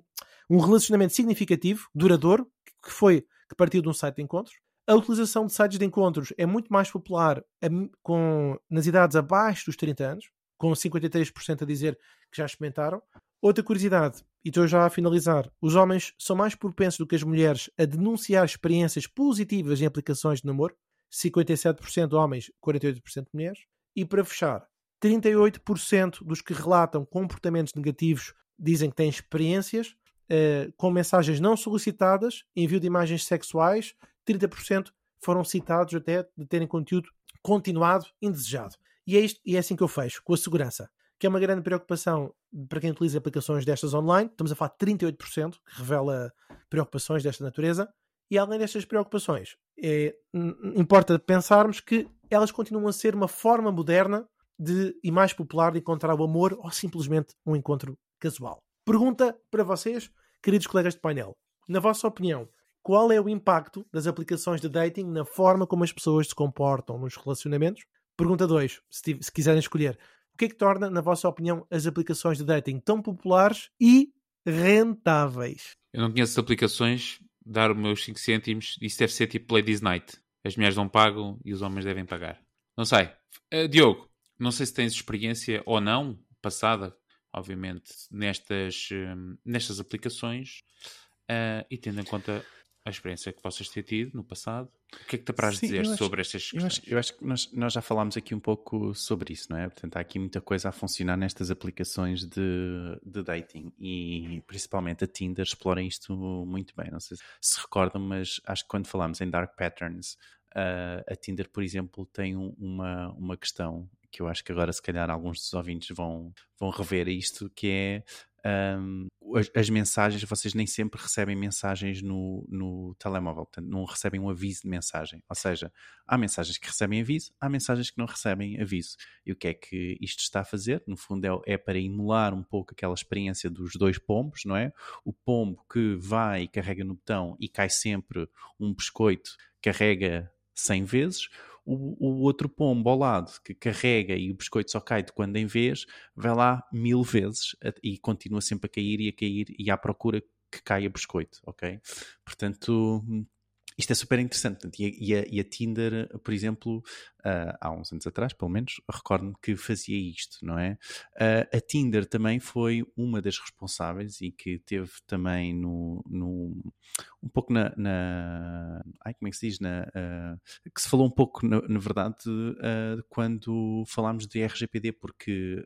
um relacionamento significativo, duradouro, que foi que partiu de um site de encontros. A utilização de sites de encontros é muito mais popular com, nas idades abaixo dos 30 anos, com 53% a dizer que já experimentaram. Outra curiosidade, e estou já a finalizar: os homens são mais propensos do que as mulheres a denunciar experiências positivas em aplicações de namoro. 57% homens, 48% mulheres. E para fechar, 38% dos que relatam comportamentos negativos dizem que têm experiências uh, com mensagens não solicitadas, envio de imagens sexuais, 30% foram citados até de terem conteúdo continuado indesejado. E é, isto, e é assim que eu fecho, com a segurança, que é uma grande preocupação para quem utiliza aplicações destas online. Estamos a falar de 38%, que revela preocupações desta natureza. E além destas preocupações, é, importa pensarmos que elas continuam a ser uma forma moderna de, e mais popular de encontrar o amor ou simplesmente um encontro casual. Pergunta para vocês, queridos colegas de painel. Na vossa opinião, qual é o impacto das aplicações de dating na forma como as pessoas se comportam nos relacionamentos? Pergunta 2, se, se quiserem escolher. O que é que torna, na vossa opinião, as aplicações de dating tão populares e rentáveis? Eu não conheço aplicações, dar os meus 5 cêntimos, isso deve ser tipo Ladies Night. As mulheres não pagam e os homens devem pagar. Não sei. Uh, Diogo, não sei se tens experiência ou não, passada, obviamente, nestas, uh, nestas aplicações uh, e tendo em conta a experiência que vocês têm tido no passado. O que é que te apraz dizer acho, sobre estas questões? Eu acho, eu acho que nós, nós, já falámos aqui um pouco sobre isso, não é? Portanto, há aqui muita coisa a funcionar nestas aplicações de, de dating e principalmente a Tinder explora isto muito bem. Não sei se se recordam, mas acho que quando falámos em Dark Patterns, uh, a Tinder, por exemplo, tem um, uma, uma questão que eu acho que agora se calhar alguns dos ouvintes vão, vão rever isto, que é um, as, as, mensagens, vocês nem sempre recebem mensagens no, no telemóvel, portanto, não recebem um aviso de mensagem. Ou seja, há mensagens que recebem aviso, há mensagens que não recebem aviso. E o que é que isto está a fazer? No fundo, é, é para emular um pouco aquela experiência dos dois pombos, não é? O pombo que vai e carrega no botão e cai sempre um biscoito, carrega 100 vezes o, o, outro pombo ao lado que carrega e o biscoito só cai de quando em vez, vai lá mil vezes e continua sempre a cair e a cair e à procura que caia biscoito, ok? Portanto, isto é super interessante. E, a, e a, Tinder, por exemplo, uh, há uns anos atrás, pelo menos, recordo-me que fazia isto, não é? Uh, a Tinder também foi uma das responsáveis e que teve também no, no um pouco na, na, ai, como é que se diz? Na, uh, que se falou um pouco, na, na verdade, quando falámos de RGPD, porque,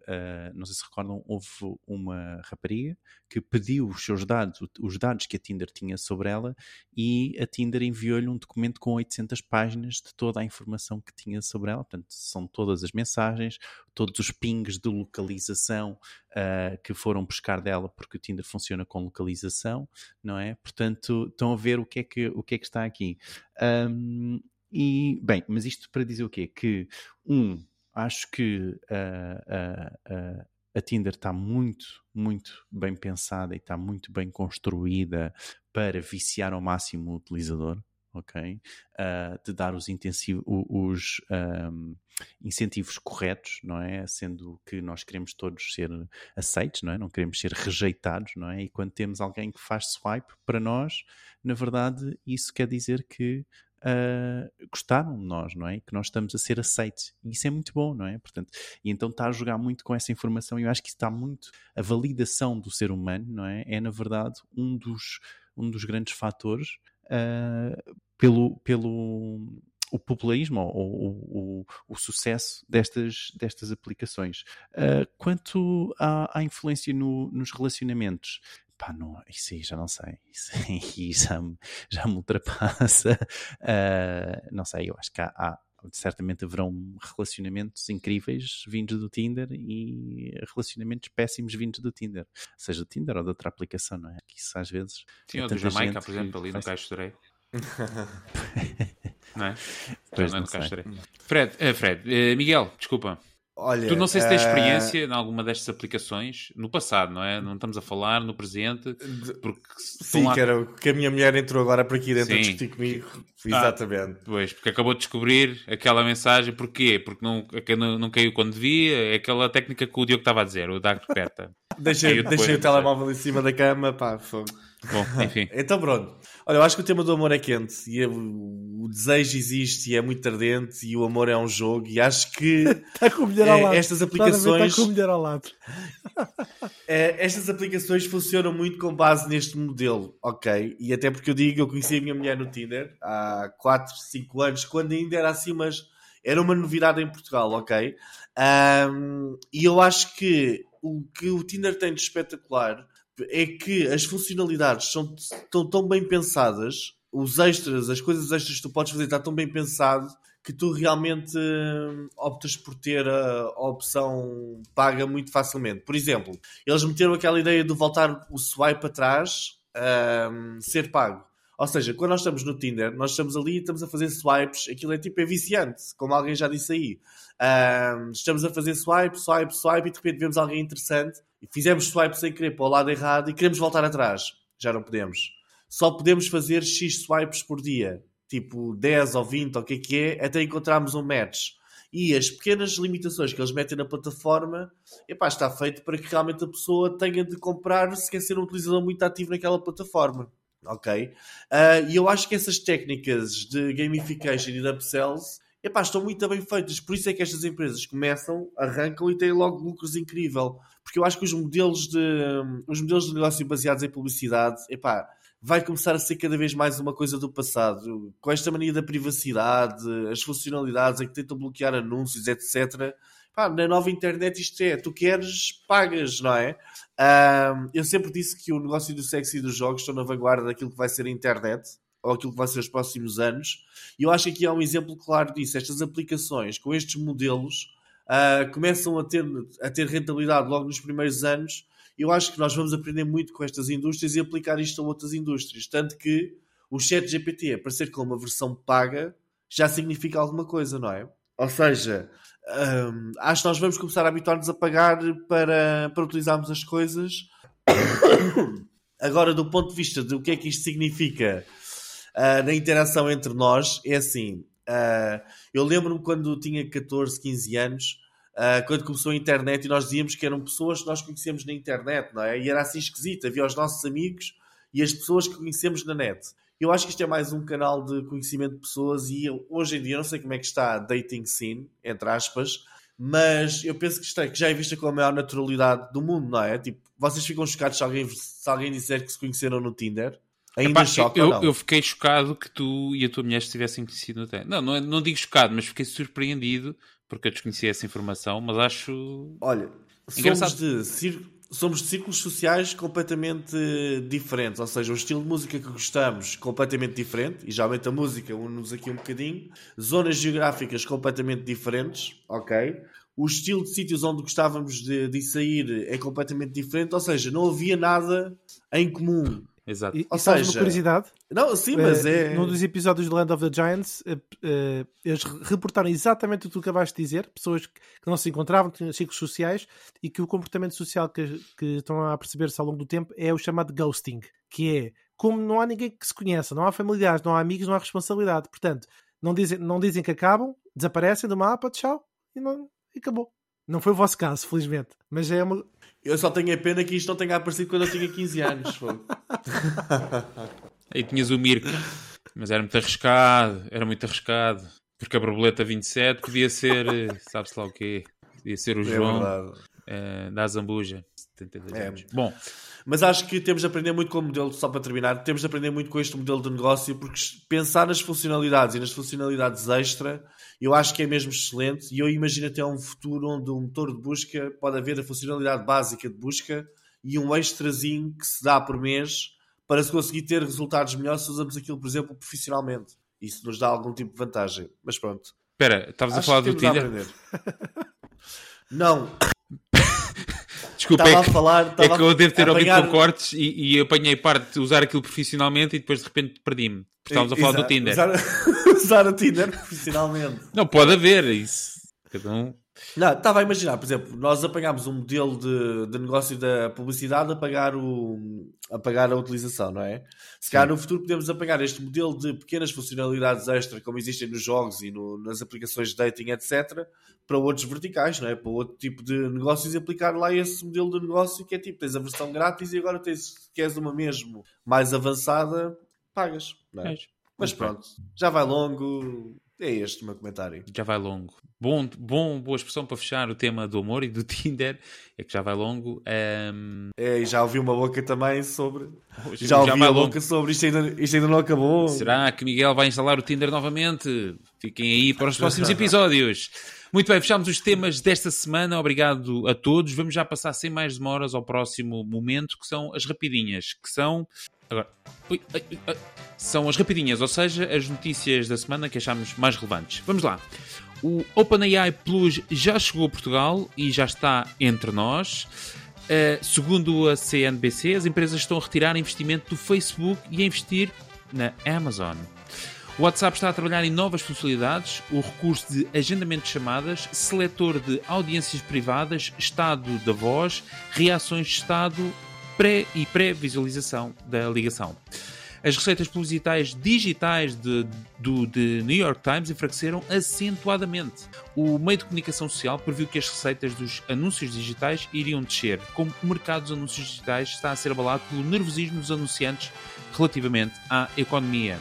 não sei se recordam, houve uma rapariga que pediu os seus dados, os dados que a Tinder tinha sobre ela e a Tinder enviou-lhe um documento com 800 páginas de toda a informação que tinha sobre ela. Portanto, são todas as mensagens, todos os pings de localização uh, que foram buscar dela, porque o Tinder funciona com localização, não é? Portanto, estão a ver o que é que, o que, é que está aqui. Um, e, bem, mas isto para dizer o quê? Que, um, acho que uh, uh, a Tinder está muito, muito bem pensada e está muito bem construída para viciar ao máximo o utilizador ok? Uh, de dar os, os um, incentivos corretos, não é? Sendo que nós queremos todos ser aceitos, não é? Não queremos ser rejeitados, não é? E quando temos alguém que faz swipe para nós, na verdade, isso quer dizer que Uh, gostaram de nós, não é? Que nós estamos a ser aceitos. E isso é muito bom, não é? Portanto, e então está a jogar muito com essa informação e eu acho que isso está muito. A validação do ser humano, não é? É, na verdade, um dos, um dos grandes fatores uh, pelo, pelo o popularismo ou o, o, sucesso destas, destas aplicações. Uh, quanto à, à influência no, nos relacionamentos, pá, não, isso aí já não sei, [LAUGHS] isso aí já me, já me ultrapassa. Uh, não sei, eu acho que há, há certamente haverão relacionamentos incríveis vindos do Tinder e relacionamentos péssimos vindos do Tinder, seja do Tinder ou de outra aplicação, não é? Que isso às vezes. Sim, ou do Jamaica, por exemplo, ali no Caixo Areia. [LAUGHS] não é? Pois não, não no Fred, uh, Fred uh, Miguel, desculpa. Olha, tu não sei se tens uh... experiência em alguma destas aplicações no passado, não é? Não estamos a falar no presente. Porque Sim, lá... que, era, que a minha mulher entrou agora para aqui dentro Sim. a discutir comigo. Ah, Exatamente. Pois, porque acabou de descobrir aquela mensagem. Porquê? Porque não, não, não caiu quando devia. É aquela técnica que o Diogo estava a dizer, o Dark Peta. [LAUGHS] deixei, deixei o telemóvel em cima da cama, pá, fogo. Bom, [LAUGHS] enfim. então pronto. Olha, eu acho que o tema do amor é quente e é, o desejo existe e é muito ardente e o amor é um jogo e acho que está [LAUGHS] com mulher ao lado. estas aplicações está com mulher ao lado. é, estas aplicações funcionam muito com base neste modelo, ok? E até porque eu digo, eu conheci a minha mulher no Tinder há 4, 5 anos, quando ainda era assim, mas era uma novidade em Portugal, ok? Um, e eu acho que o que o Tinder tem de espetacular é que as funcionalidades são, estão tão bem pensadas, os extras, as coisas extras que tu podes fazer está tão bem pensado que tu realmente hum, optas por ter a, opção paga muito facilmente. Por exemplo, eles meteram aquela ideia de voltar o swipe atrás um, ser pago. Ou seja, quando nós estamos no Tinder, nós estamos ali e estamos a fazer swipes, aquilo é tipo é viciante, como alguém já disse aí. Um, estamos a fazer swipe, swipe, swipe e de repente vemos alguém interessante e fizemos swipe sem querer para o lado errado e queremos voltar atrás. Já não podemos. Só podemos fazer X swipes por dia, tipo 10 ou 20 ou o que é que é, até encontrarmos um match. E as pequenas limitações que eles metem na plataforma, epá, está feito para que realmente a pessoa tenha de comprar se quer ser um utilizador muito ativo naquela plataforma. Ok? Uh, e eu acho que essas técnicas de gamification e de upsells epá, estão muito bem feitas. Por isso é que estas empresas começam, arrancam e têm logo lucros incrível. Porque eu acho que os modelos de, os modelos de negócio baseados em publicidade, epá, vai começar a ser cada vez mais uma coisa do passado. Com esta mania da privacidade, as funcionalidades em que tentam bloquear anúncios, etc. Na nova internet isto é, tu queres, pagas, não é? Um, eu sempre disse que o negócio do sexo e dos jogos estão na vanguarda daquilo que vai ser a internet ou aquilo que vai ser os próximos anos. E eu acho que aqui há um exemplo claro disso. Estas aplicações com estes modelos uh, começam a ter, a ter rentabilidade logo nos primeiros anos eu acho que nós vamos aprender muito com estas indústrias e aplicar isto a outras indústrias. Tanto que o chat GPT aparecer com uma versão paga já significa alguma coisa, não é? Ou seja, hum, acho que nós vamos começar a habituar-nos a pagar para, para utilizarmos as coisas. [COUGHS] Agora, do ponto de vista de o que é que isto significa uh, na interação entre nós, é assim. Uh, eu lembro-me quando tinha 14, 15 anos, uh, quando começou a internet e nós dizíamos que eram pessoas que nós conhecemos na internet, não é? E era assim esquisito, havia os nossos amigos e as pessoas que conhecemos na net. Eu acho que isto é mais um canal de conhecimento de pessoas e eu, hoje em dia não sei como é que está a dating scene, entre aspas, mas eu penso que, é, que já é vista com a maior naturalidade do mundo, não é? Tipo, vocês ficam chocados se alguém, se alguém disser que se conheceram no Tinder? Ainda Epá, choca eu, eu fiquei chocado que tu e a tua mulher se tivessem conhecido no Tinder. Não, não, não digo chocado, mas fiquei surpreendido porque eu desconhecia essa informação, mas acho. Olha, somos de, somos de círculos sociais completamente diferentes, ou seja, o estilo de música que gostamos completamente diferente, e geralmente a música une-nos aqui um bocadinho, zonas geográficas completamente diferentes, ok? O estilo de sítios onde gostávamos de, de sair é completamente diferente, ou seja, não havia nada em comum. Exato. E, Ou seja, uma curiosidade? Não, sim, mas uh, é. Num dos episódios de Land of the Giants, uh, uh, eles reportaram exatamente o que tu acabaste de dizer: pessoas que não se encontravam, tinham ciclos sociais e que o comportamento social que, que estão a perceber-se ao longo do tempo é o chamado ghosting, que é como não há ninguém que se conheça, não há familiares, não há amigos, não há responsabilidade. Portanto, não dizem, não dizem que acabam, desaparecem do mapa, tchau, e, não, e acabou. Não foi o vosso caso, felizmente. Mas é uma, eu só tenho a pena que isto não tenha aparecido quando eu tinha 15 anos. [LAUGHS] Aí tinhas o Mirko, mas era muito arriscado, era muito arriscado. Porque a borboleta 27 podia ser, sabe-se lá o quê? Podia ser o é João é da Zambuja. 72 é. anos. Bom, mas acho que temos de aprender muito com o modelo, só para terminar, temos de aprender muito com este modelo de negócio, porque pensar nas funcionalidades e nas funcionalidades extra, eu acho que é mesmo excelente. E eu imagino até um futuro onde um motor de busca pode haver a funcionalidade básica de busca e um extrazinho que se dá por mês para se conseguir ter resultados melhores se usamos aquilo, por exemplo, profissionalmente. Isso nos dá algum tipo de vantagem. Mas pronto. Espera, estavas a falar do Tinder? Não, [LAUGHS] Desculpa, é que, a falar, é que eu devo ter ouvido por cortes e, e apanhei parte de usar aquilo profissionalmente e depois de repente perdi-me. Estávamos a falar Exato. do Tinder. Usar, [LAUGHS] usar o Tinder profissionalmente. Não, pode haver isso. Cada um. Não, estava a imaginar, por exemplo, nós apanhámos um modelo de, de negócio da publicidade a pagar, o, a pagar a utilização, não é? Se calhar no futuro podemos apanhar este modelo de pequenas funcionalidades extra, como existem nos jogos e no, nas aplicações de dating, etc., para outros verticais, não é? Para outro tipo de negócios e aplicar lá esse modelo de negócio que é tipo, tens a versão grátis e agora tens, queres uma mesmo mais avançada, pagas, não é? Mas pronto, já vai longo, é este o meu comentário. Já vai longo. Bom, bom, boa expressão para fechar o tema do amor e do [LAUGHS] Tinder. É que já vai longo. Um... É, e já ouvi uma boca também sobre. Já, já ouvi uma boca sobre isto ainda, isto ainda não acabou. Será que Miguel vai instalar o Tinder novamente? Fiquem aí para os [LAUGHS] próximos episódios. Muito bem, fechamos os temas desta semana. Obrigado a todos. Vamos já passar sem mais demoras ao próximo momento, que são as rapidinhas, que são Agora, ui, são as rapidinhas, ou seja, as notícias da semana que achamos mais relevantes. Vamos lá. O OpenAI Plus já chegou a Portugal e já está entre nós. Uh, segundo a CNBC, as empresas estão a retirar investimento do Facebook e a investir na Amazon. O WhatsApp está a trabalhar em novas funcionalidades, o recurso de agendamento de chamadas, seletor de audiências privadas, estado da voz, reações de estado pré e pré-visualização da ligação. As receitas publicitárias digitais de, do de New York Times enfraqueceram acentuadamente. O meio de comunicação social previu que as receitas dos anúncios digitais iriam descer, como o mercado dos anúncios digitais está a ser abalado pelo nervosismo dos anunciantes relativamente à economia.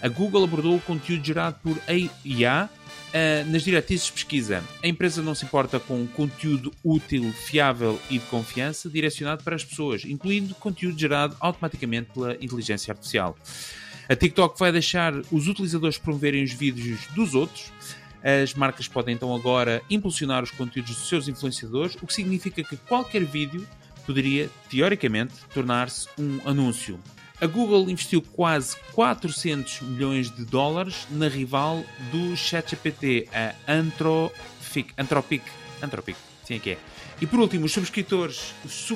A Google abordou o conteúdo gerado por IA Uh, nas diretrizes de pesquisa, a empresa não se importa com conteúdo útil, fiável e de confiança direcionado para as pessoas, incluindo conteúdo gerado automaticamente pela inteligência artificial. A TikTok vai deixar os utilizadores promoverem os vídeos dos outros. As marcas podem então agora impulsionar os conteúdos dos seus influenciadores, o que significa que qualquer vídeo poderia, teoricamente, tornar-se um anúncio. A Google investiu quase 400 milhões de dólares na rival do ChatGPT, a Anthropic. Anthropic. Anthropic, sim é que é. E por último, os subscritores, os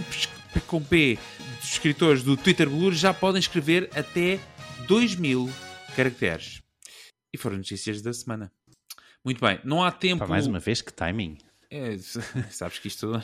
com P, subscritores do Twitter Blue já podem escrever até 2000 caracteres. E foram notícias da semana. Muito bem, não há tempo. Para mais uma vez, que timing. É, [LAUGHS] sabes que isto. [LAUGHS]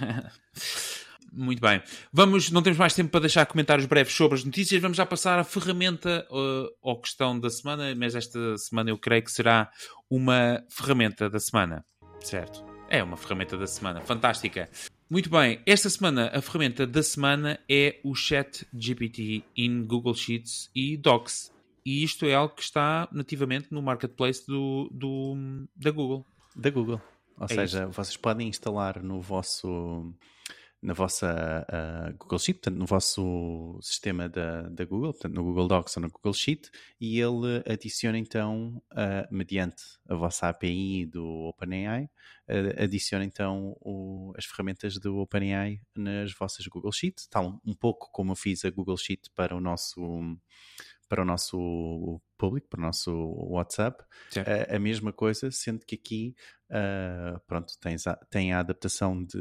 Muito bem. Vamos, não temos mais tempo para deixar comentários breves sobre as notícias. Vamos já passar a ferramenta uh, ou questão da semana, mas esta semana eu creio que será uma ferramenta da semana. Certo? É uma ferramenta da semana. Fantástica. Muito bem. Esta semana a ferramenta da semana é o Chat GPT em Google Sheets e Docs. E isto é algo que está nativamente no marketplace do, do da Google. Da Google. Ou é seja, vocês podem instalar no vosso na vossa uh, Google Sheet, portanto, no vosso sistema da, da Google, portanto, no Google Docs ou no Google Sheet, e ele adiciona então, uh, mediante a vossa API do OpenAI, uh, adiciona então o, as ferramentas do OpenAI nas vossas Google Sheets, tal um pouco como eu fiz a Google Sheet para o nosso para o nosso público, para o nosso WhatsApp, a, a, mesma coisa, sendo que aqui uh, pronto, tens a, tem a adaptação de,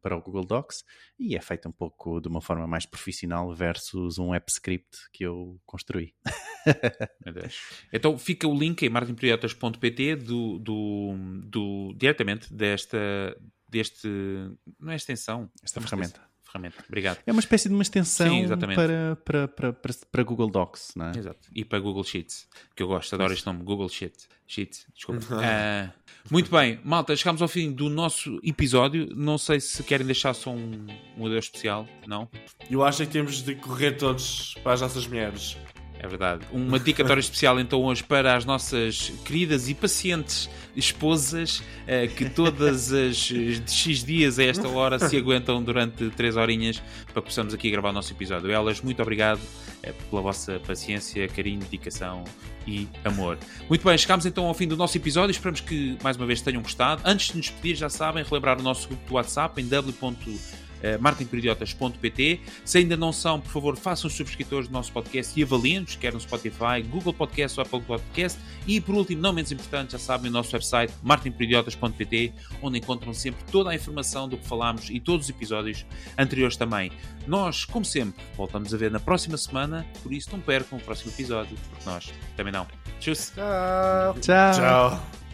para o Google Docs e é feita um pouco de uma forma mais profissional versus um app script que eu construí. [LAUGHS] então fica o link em martinperiotas.pt do, do, do, diretamente desta deste não é extensão esta ferramenta ferramenta. Obrigado. É uma espécie de uma extensão Sim, para, para, para, para, para Google Docs, não é? Exato. E para Google Sheets, que eu gosto, adoro este nome, Google Sheets. Sheets, desculpa. uh, muito bem, malta, chegamos ao fim do nosso episódio. Não sei se querem deixar só um, um adeus especial, não? Eu acho que temos de correr todos para as nossas mulheres. É verdade. Uma dedicatória especial então hoje para as nossas queridas e pacientes esposas eh, que todas as de X dias a esta hora se aguentam durante 3 horinhas para que possamos aqui gravar o nosso episódio. Elas, muito obrigado eh, pela vossa paciência, carinho, dedicação e amor. Muito bem, chegamos então ao fim do nosso episódio. Esperamos que mais uma vez tenham gostado. Antes de nos despedir, já sabem, relembrar o nosso grupo do WhatsApp em w uh, marketingperidiotas.pt. Se ainda não são, por favor, façam os subscritores do nosso podcast e avaliem-nos, quer no Spotify, Google Podcast ou Apple Podcast. E por último, não menos importante, já sabem, o nosso website marketingperidiotas.pt, onde encontram sempre toda a informação do que falámos e todos os episódios anteriores também. Nós, como sempre, voltamos a ver na próxima semana, por isso não percam o próximo episódio, porque nós também não. Tchau. Tchau. Tchau.